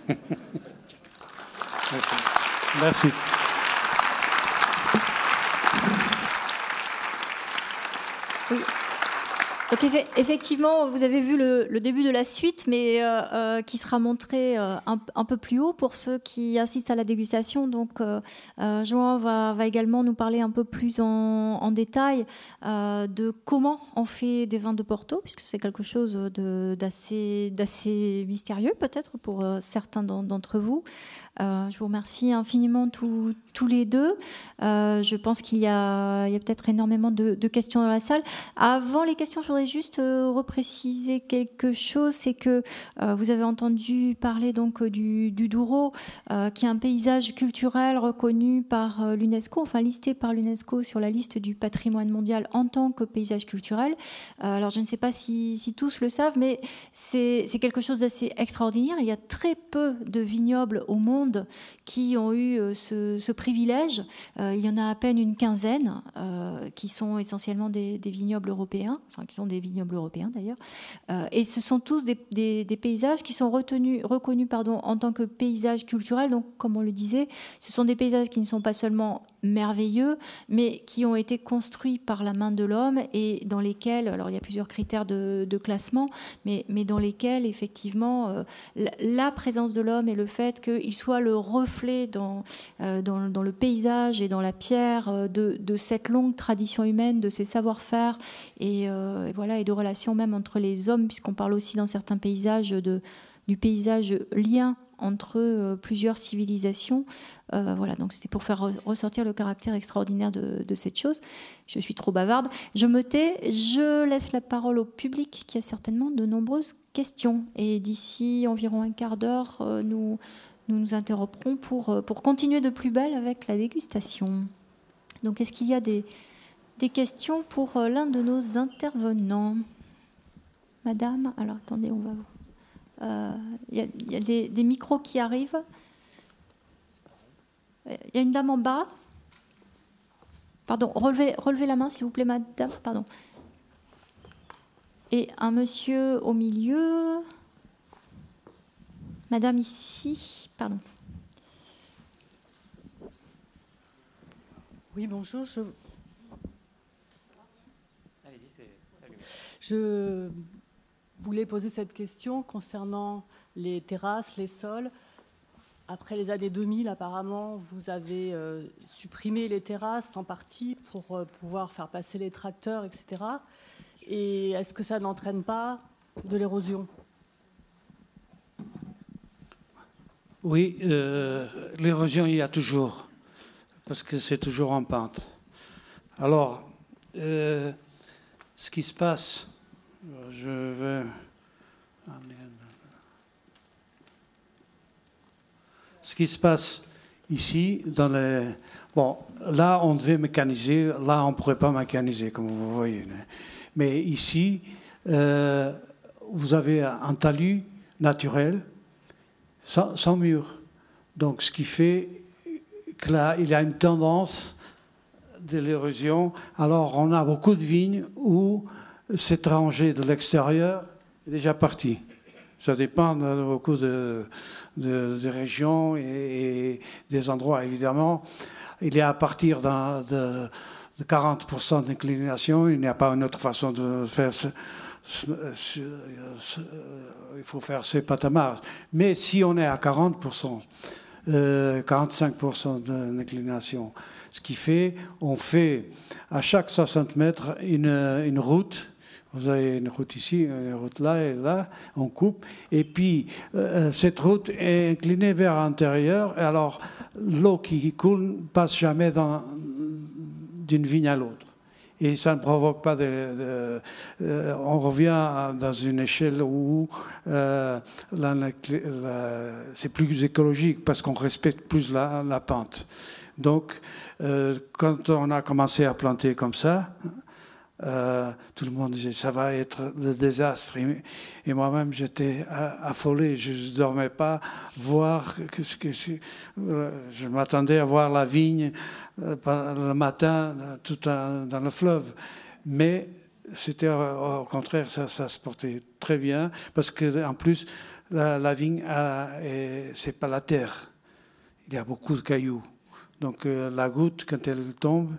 Merci. Oui. Donc effectivement, vous avez vu le, début de la suite, mais euh, euh, qui sera montré euh, un, peu plus haut pour ceux qui assistent à la dégustation. Donc Joan va, également nous parler un peu plus en, détail de comment on fait des vins de Porto, puisque c'est quelque chose d'assez mystérieux peut-être pour certains d'entre vous. Euh, je vous remercie infiniment tous, les deux. Euh, je pense qu'il y a, peut-être énormément de, questions dans la salle. Avant les questions, je voudrais juste euh, repréciser quelque chose. C'est que vous avez entendu parler donc du, Douro, qui est un paysage culturel reconnu par l'UNESCO, enfin listé par l'UNESCO sur la liste du patrimoine mondial en tant que paysage culturel. alors je ne sais pas si, si tous le savent, mais c'est quelque chose d'assez extraordinaire. Il y a très peu de vignobles au monde qui ont eu euh, ce, privilège. Euh, il y en a à peine une quinzaine euh, qui sont essentiellement des, vignobles européens, enfin qui sont des vignobles européens d'ailleurs. et ce sont tous des, paysages qui sont retenus, reconnus pardon, en tant que paysages culturels. Donc, comme on le disait, ce sont des paysages qui ne sont pas seulement merveilleux, mais qui ont été construits par la main de l'homme et dans lesquels, alors il y a plusieurs critères de, classement, mais, mais, dans lesquels effectivement la présence de l'homme et le fait qu'il soit le reflet euh, dans, le paysage et dans la pierre euh, de, cette longue tradition humaine, de ces savoir-faire et, euh, et, voilà, et de relations même entre les hommes, puisqu'on parle aussi dans certains paysages du paysage lien entre plusieurs civilisations. voilà, donc c'était pour faire ressortir le caractère extraordinaire de, de, cette chose. Je suis trop bavarde. Je me tais. Je laisse la parole au public qui a certainement de nombreuses questions. Et d'ici environ un quart d'heure, nous nous nous interromprons pour, euh, pour continuer de plus belle avec la dégustation. Donc, est-ce qu'il y a des, des questions pour euh, l'un de nos intervenants? Madame Alors, attendez, on va. Euh, il y, a, des, des, micros qui arrivent. Il y a une dame en bas. Pardon, relevez, relevez la main, s'il vous plaît, madame. Pardon. Et un monsieur au milieu. Madame ici, pardon. Oui, bonjour. Je... voulais poser cette question concernant les terrasses, les sols. Après les années 2000, apparemment, vous avez euh, supprimé les terrasses en partie pour euh, pouvoir faire passer les tracteurs, etc. Et est-ce que ça n'entraîne pas de l'érosion? Oui, euh, l'érosion, il y a toujours, parce que c'est toujours en pente. Alors, euh, ce qui se passe, je vais. Ce qui se passe ici, dans les. Bon, là, on devait mécaniser, là, on ne pourrait pas mécaniser, comme vous voyez. Mais ici, euh, vous avez un talus naturel sans, mur. Donc, ce qui fait que là, il y a une tendance de l'érosion. Alors, on a beaucoup de vignes où cet rangé de l'extérieur est déjà parti. Ça dépend de beaucoup de, régions et, des endroits, évidemment. Il est à partir de, 40% d'inclination. Il n'y a pas une autre façon de faire il faut faire ses patamarges. Mais si on est à 40%, 45% d'inclination, ce qui fait, on fait à chaque 60 mètres une, une route vous avez une route ici, une route là et là, on coupe. Et puis, euh, cette route est inclinée vers l'intérieur. Alors, l'eau qui coule passe jamais d'une vigne à l'autre. Et ça ne provoque pas de. Euh, on revient dans une échelle où euh, c'est plus écologique parce qu'on respecte plus la, pente. Donc, quand on a commencé à planter comme ça, euh, tout le monde disait ça va être le désastre. Et, moi-même, j'étais affolé. Je ne dormais pas voir que, que, euh, je m'attendais à voir la vigne euh, le matin tout dans le fleuve. Mais c'était au contraire, ça, se portait très bien parce que en plus, la, la vigne, c'est pas la terre. Il y a beaucoup de cailloux. Donc la goutte, quand elle tombe,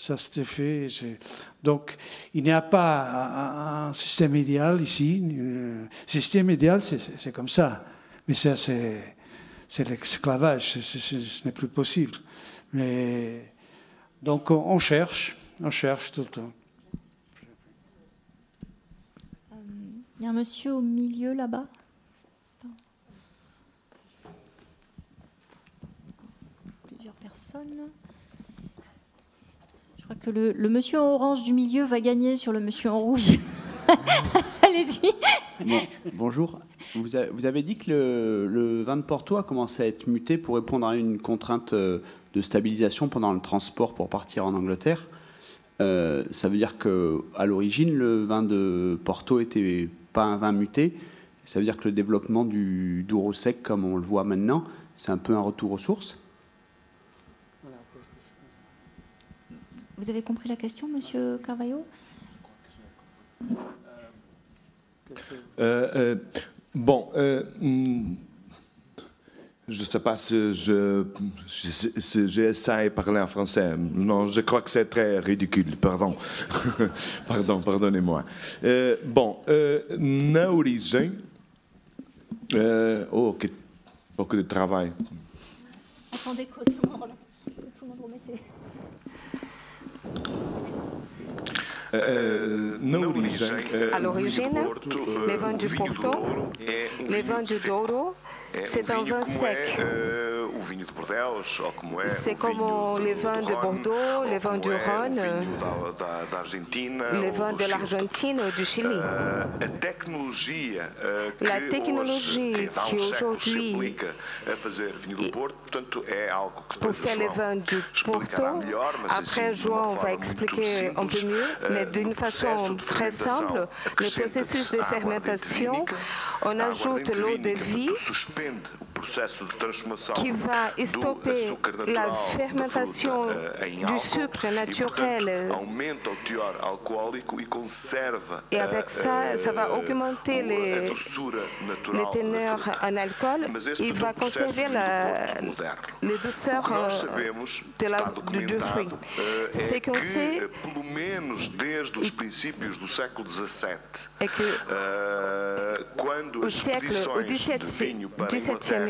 ça s'est fait. Donc, il n'y a pas un, système idéal ici. Un système idéal, c'est comme ça. Mais ça, c'est l'esclavage. Ce n'est plus possible. Mais, donc, on cherche. On cherche tout le temps. Il y a un monsieur au milieu là-bas? Plusieurs personnes que le, monsieur en orange du milieu va gagner sur le monsieur en rouge. Allez-y. bonjour. Vous, avez dit que le, vin de Porto a commencé à être muté pour répondre à une contrainte euh, de stabilisation pendant le transport pour partir en Angleterre. Euh, ça veut dire que à l'origine, le vin de Porto était pas un vin muté. Ça veut dire que le développement du Douro sec, comme on le voit maintenant, c'est un peu un retour aux sources. Vous avez compris la question, Monsieur Carvalho? Euh, euh, Bon, euh, hmm, je ne sais pas si je, j'essaie de parler en français. Non, je crois que c'est très ridicule. Pardon. pardon, pardonnez-moi. bon, na origem. oh, que beaucoup de travail. Attendez, tout le monde, tout le monde euh, à l'origine, les vins du Porto, les vins du Douro, c'est un vin sec. C'est comme les vins de Bordeaux, les vins du Rhône, les vins de l'Argentine ou du Chili. La technologie qui aujourd'hui pour faire les vins du Porto, après João on va expliquer un peu mieux, mais d'une façon très simple, le processus de fermentation, on ajoute l'eau de vie depende qui va stopper la fermentation du sucre naturel. Et avec ça, ça va augmenter les, les teneurs en alcool. Il va conserver la, les douceurs de la, du, du fruit. C'est qu'on sait é que o século, o 17, siècle, où on, on envoyait le vin en Angleterre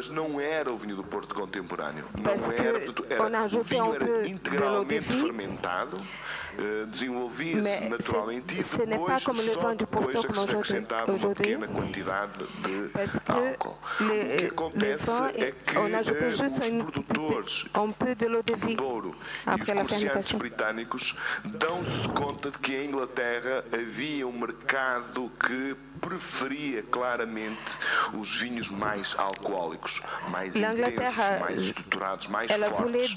não era o vinho do Porto contemporâneo. Não era, era o vinho integralmente fermentado, eh, desenvolvia-se naturalmente e depois só depois é que se acrescentava uma pequena quantidade de álcool. O que acontece é que eh, os produtores do Douro e os comerciantes britânicos dão-se conta de que em Inglaterra havia um mercado que preferia claramente os vinhos mais alcoólicos, mais intensos, mais estruturados, mais fortes.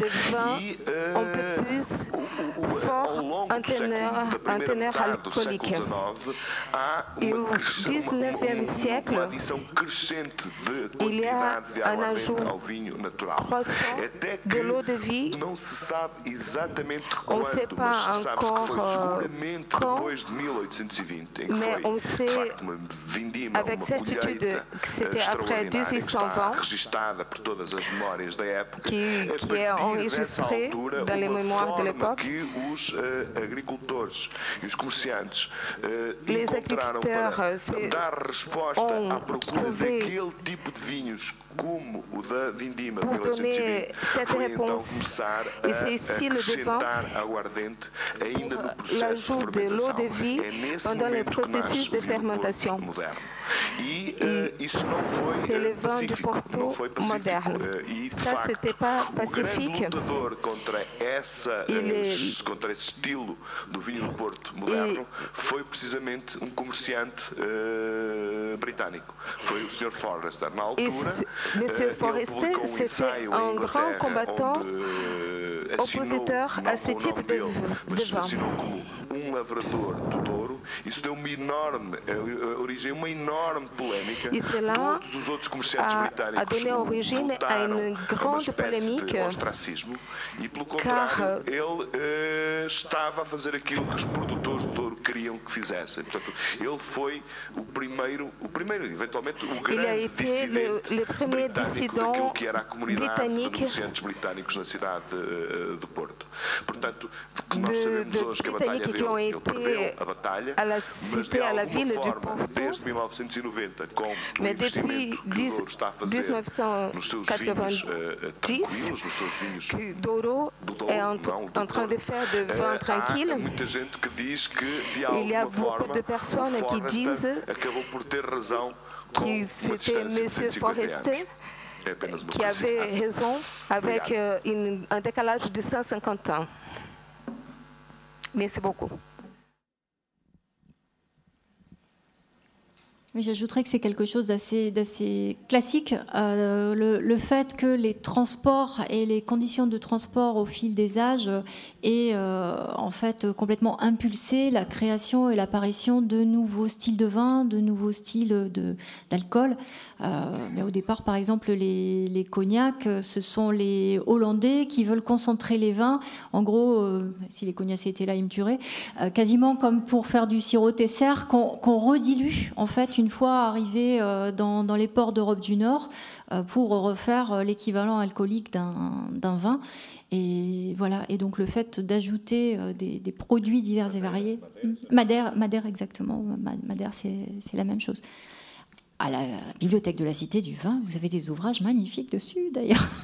E uh, ao longo un teneur, alcoolique. Et au XIXe siècle, il y a un ajout croissant de l'eau de vie. On ne sait pas encore quand, mais on sait avec certitude que c'était après 1820 qui, qui est enregistré dans les mémoires de l'époque. Les agriculteurs ont trouvé pour donner cette réponse. Et c'est ici le devant l'ajout de l'eau de vie pendant le processus de fermentation. E c'est le vin de Porto moderne. Ça, c'était pas pacifique. Il contra esse estilo do vinho do Porto moderno foi precisamente um comerciante uh, britânico. Foi o Sr. Forrester. Na altura, Monsieur Forrester, c'était un grand combattant oppositeur à ce type de, de. Isso deu uma enorme, origem uma enorme polémica. E là Todos os outros comerciantes britânicos a donné origine à une grande polémique ostracismo e pelo contrário, ele uh, estava a fazer aquilo que os produtores do Douro queriam que fizessem. Portanto, ele foi o primeiro, o primeiro, eventualmente o grande dissidente le, le britânico daquilo que era a comunidade de comerciantes britânicos na cidade uh, do Porto. Portanto, o que nós sabemos hoje que a batalha dele, ele perdeu a batalha, à la mas de alguma forma, desde 1990, com o investimento que o Douro está a fazer nos seus vinhos uh, tranquilos, nos seus vinhos que Douro est en, en train de faire de vin tranquille. Há muita gente que diz que de Il y a beaucoup forma de personnes qui disent com que c'était distância de Monsieur 150 Forrester anos. É apenas uma qui avait raison avec euh, une- un décalage de 150 ans. Merci beaucoup. J'ajouterais que c'est quelque chose d'assez classique. Euh, le, fait que les transports et les conditions de transport au fil des âges aient euh, en fait complètement impulsé la création et l'apparition de nouveaux styles de vin, de nouveaux styles d'alcool. Euh, au départ, par exemple, les, cognacs, ce sont les Hollandais qui veulent concentrer les vins. En gros, si les cognacs étaient là, ils me tueraient. Quasiment comme pour faire du sirop Tesser, qu'on qu'on redilue en fait une fois arrivé euh, dans, dans les ports d'Europe du Nord euh, pour refaire euh, l'équivalent alcoolique d'un d'un vin. Et voilà. Et donc le fait d'ajouter des, des produits divers et variés. Madère, Madère exactement. Ma- Madère, c'est la même chose. À la bibliothèque de la Cité du Vin, vous avez des ouvrages magnifiques dessus d'ailleurs.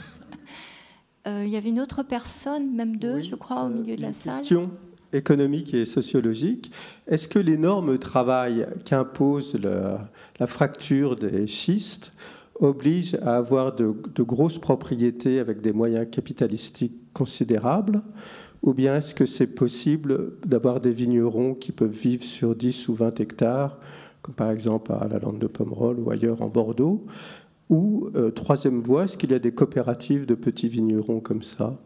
Euh, Il y avait une autre personne, même deux, je crois, au milieu de la salle. Économique et sociologique. Est-ce que de travail qu'impose la fracture des schistes obligent à avoir de, de grosses propriétés avec des moyens capitalistiques considérables Ou bien est-ce que c'est possible d'avoir des vignerons qui peuvent vivre sur 10 ou 20 hectares, comme par exemple à la Lande de Pomerol ou ailleurs en Bordeaux Ou, euh, troisième voie, est-ce qu'il y a des coopératives de petits vignerons comme ça?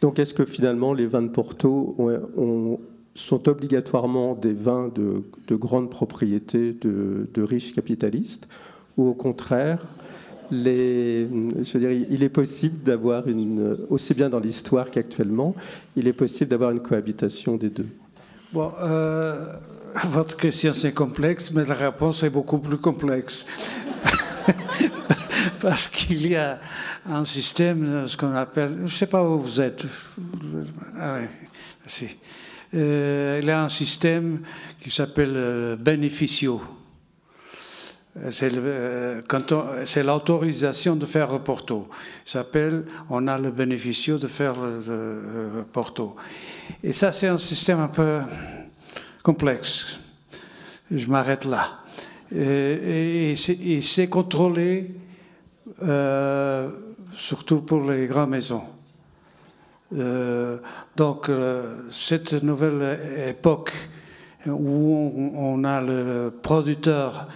Donc, est-ce que finalement les vins de Porto ont- ont- sont obligatoirement des vins de, de grande propriété de, riches capitalistes? Ou au contraire, il est possible d'avoir une, aussi bien dans l'histoire qu'actuellement, il est possible d'avoir une cohabitation des deux? Euh, votre question c'est complexe, mais la réponse est beaucoup plus complexe. Parce qu'il y a un système, ce qu'on appelle, je ne sais pas où vous êtes. Ah oui, merci. Euh, il y a un système qui s'appelle euh, le- euh, c'est l'autorisation de faire le porto. S'appelle, on a le bénéficio de faire le, porto. Et ça, c'est un système un peu complexe. Je m'arrête là. C'est- et c'est contrôlé euh, surtout pour les grandes maisons. Euh, donc, euh, cette nouvelle époque où on, a le producteur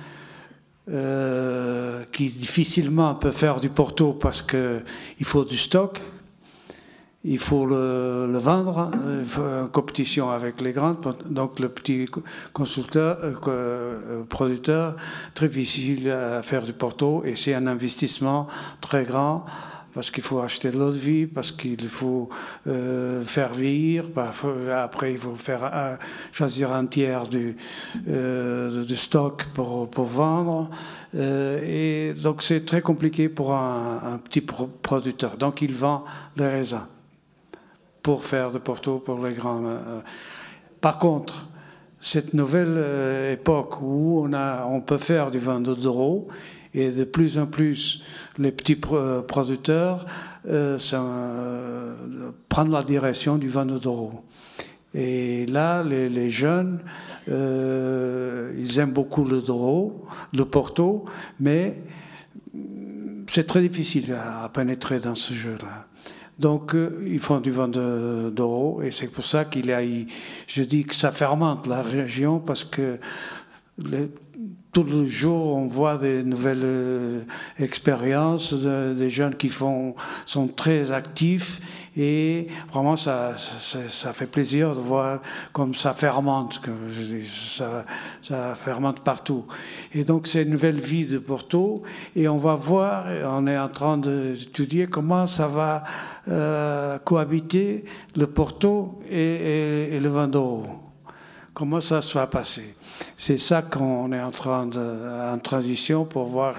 qui difficilement peut faire du porto parce qu'il faut du stock, il faut le, vendre en compétition avec les grandes. Donc le petit consulteur, euh, producteur, très difficile à faire du porto et c'est un investissement très grand parce qu'il faut acheter de l'eau de vie, parce qu'il faut euh, faire vieillir, après il faut faire euh, choisir un tiers du, euh, de stock pour, pour vendre. et donc c'est très compliqué pour un, petit producteur. Donc il vend les raisins pour faire de Porto pour les grands. Par contre, cette nouvelle époque où on, a, on peut faire du vin d'euro, et de plus en plus, les petits producteurs euh, euh, prennent la direction du vin d'euro. Et là, les, jeunes, euh, ils aiment beaucoup le Doro, le Porto, mais c'est très difficile à, pénétrer dans ce jeu-là. Donc, ils font du vin d'euro, et c'est pour ça qu'il a, je dis que ça fermente la région, parce que les, tous les jours, on voit des nouvelles euh, expériences, des jeunes qui font, sont très actifs et vraiment ça, ça, fait plaisir de voir comme ça fermente, comme ça, fermente partout. Et donc c'est une nouvelle vie de Porto et on va voir, on est en train d'étudier comment ça va euh, cohabiter le Porto et, le Vendoro. Comment ça se va passer? C'est ça qu'on est en train de, en transition pour voir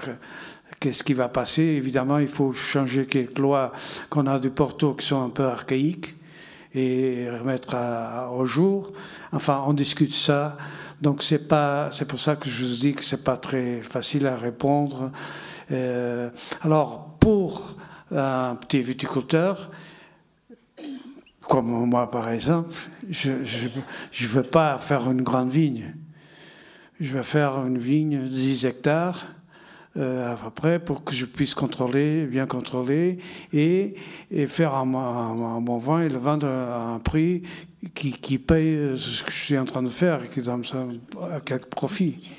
qu'est-ce qui va passer. Évidemment, il faut changer quelques lois qu'on a du Porto qui sont un peu archaïques et remettre au jour. Enfin, on discute ça. Donc c'est pas, c'est pour ça que je vous dis que c'est pas très facile à répondre. Euh, alors pour un petit viticulteur, comme moi par exemple, je ne veux pas faire une grande vigne je vais faire une vigne de 10 hectares euh, à peu près pour que je puisse contrôler, bien contrôler et, et faire un, bon vin et le vendre à un prix qui, qui, paye ce que je suis en train de faire et qui donne ça à quelques profits.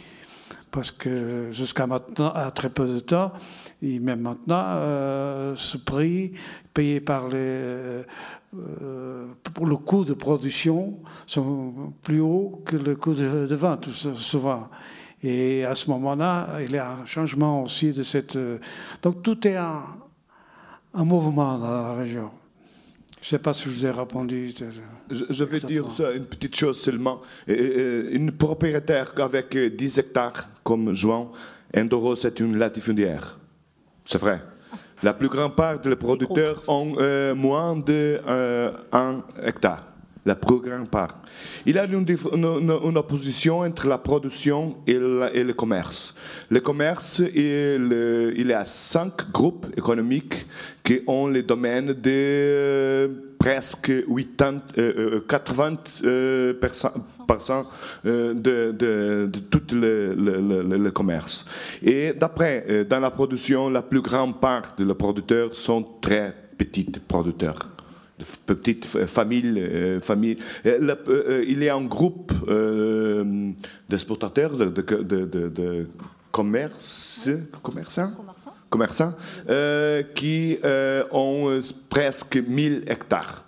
Parce que jusqu'à maintenant, à très peu de temps, et même maintenant, euh, ce prix payé par les, euh, pour le coût de production sont plus hauts que le coût de, vente, souvent. Et à ce moment-là, il y a un changement aussi de cette. Euh, donc tout est un, un mouvement dans la région. Je ne sais pas si je vous ai répondu. Je, vais dire ça, une petite chose seulement. Une propriétaire avec 10 hectares, comme João, Endoro, c'est une latifundiaire. C'est vrai. La plus grande part des producteurs ont euh, moins de euh, hectare. La plus grande part. Il y a une, une, opposition entre la production et, et, le commerce. Le commerce, il, il y a cinq groupes économiques qui ont le domaine de presque 80, 80 euh, euh, de, de, tout le, le, commerce. Et d'après, euh, dans la production, la plus grande part des producteurs sont très petits producteurs petites familles. familles. il y a un groupe d'exportateurs, de, de, de, commerce, commerçants, commerçants euh, qui euh, ont euh, presque 1000 hectares.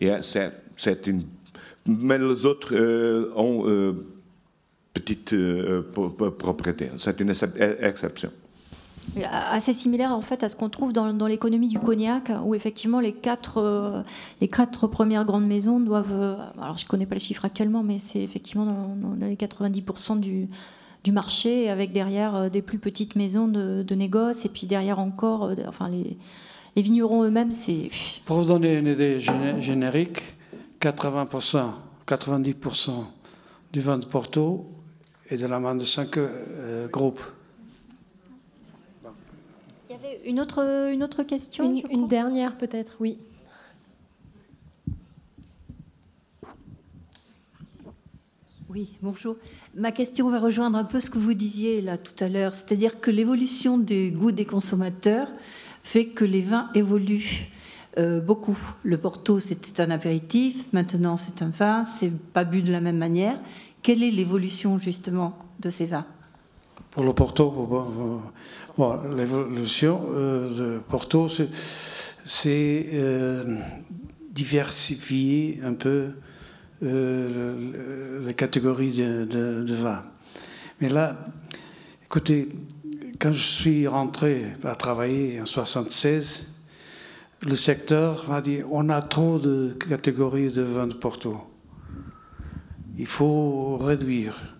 Et c'est une. Mais les autres ont petites propriétés. C'est une exception. Assez similaire en fait à ce qu'on trouve dans, dans l'économie du cognac, où effectivement les quatre, les quatre premières grandes maisons doivent. alors je ne connais pas les chiffres actuellement, mais c'est effectivement dans, dans les 90% du, du marché, avec derrière euh, des plus petites maisons de, de négoce, et puis derrière encore, euh, enfin les, les vignerons eux-mêmes, c'est... Pour vous donner une idée générique, 80%, 90% du vin de Porto est de la main de cinq euh, groupes. Il y avait une autre, une autre question une dernière peut-être, oui. Oui, bonjour. Ma question va rejoindre un peu ce que vous disiez là tout à l'heure, c'est-à-dire que l'évolution des goûts des consommateurs fait que les vins évoluent euh, beaucoup. Le Porto, c'était un apéritif, maintenant c'est un vin, c'est pas bu de la même manière. Quelle est l'évolution justement de ces vins? Pour le Porto, l'évolution euh, de Porto, c'est euh, diversifier un peu les catégories de, de, vin. Mais là, écoutez, quand je suis rentré à travailler en 76, le secteur m'a dit on a trop de catégories de vin de Porto. Il faut réduire.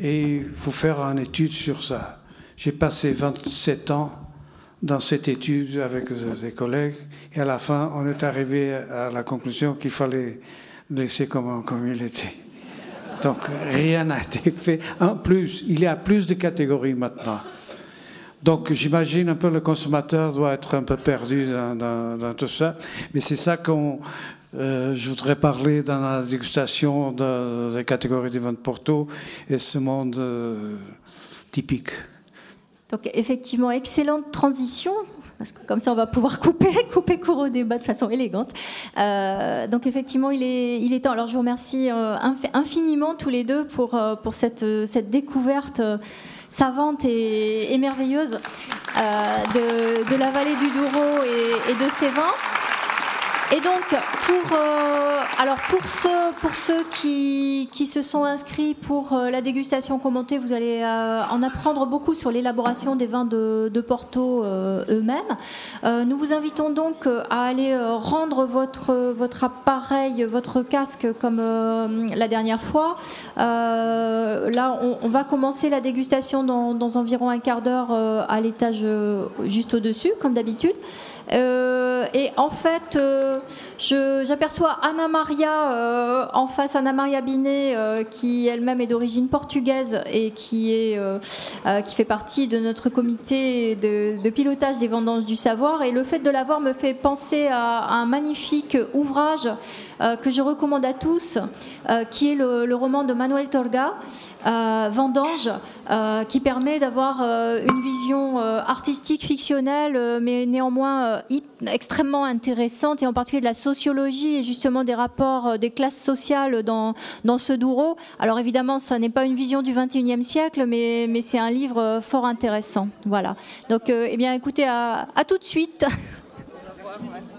Et il faut faire une étude sur ça. J'ai passé 27 ans dans cette étude avec des collègues et à la fin, on est arrivé à la conclusion qu'il fallait laisser comme, comme il était. Donc rien n'a été fait. En plus, il y a plus de catégories maintenant. Donc j'imagine un peu le consommateur doit être un peu perdu dans, tout ça. Mais c'est ça qu'on euh, je voudrais parler dans la dégustation des catégories du vin de Porto et ce monde euh, typique. Donc effectivement, excellente transition parce que comme ça on va pouvoir couper, couper court au débat de façon élégante. Euh, donc effectivement, il est, il est temps. Alors je vous remercie euh, infiniment tous les deux pour, euh, pour cette, cette découverte savante et, merveilleuse de, de, la vallée du Douro et, et de ses vins. Et donc, pour, euh, alors pour ceux, pour ceux qui, qui se sont inscrits pour euh, la dégustation commentée, vous allez euh, en apprendre beaucoup sur l'élaboration des vins de, de Porto eux-mêmes. nous vous invitons donc à aller rendre votre, votre appareil, votre casque comme la dernière fois. là, on, on, va commencer la dégustation dans, dans environ un quart d'heure à l'étage juste au-dessus, comme d'habitude. Euh, et en fait, euh, j'aperçois Anna Maria euh, en face, Anna Maria Binet, qui elle-même est d'origine portugaise et qui, est, qui fait partie de notre comité de, pilotage des vendanges du savoir. Et le fait de l'avoir me fait penser à, un magnifique ouvrage que je recommande à tous, qui est le, le, roman de Manuel Torga, vendange qui permet d'avoir une vision artistique, fictionnelle, mais néanmoins extrêmement intéressante, et en particulier de la sociologie et justement des rapports des classes sociales dans, dans ce Douro. Alors évidemment, ça n'est pas une vision du 21e siècle, mais, mais c'est un livre fort intéressant. Voilà. Donc, eh bien, écoutez, à tout de suite.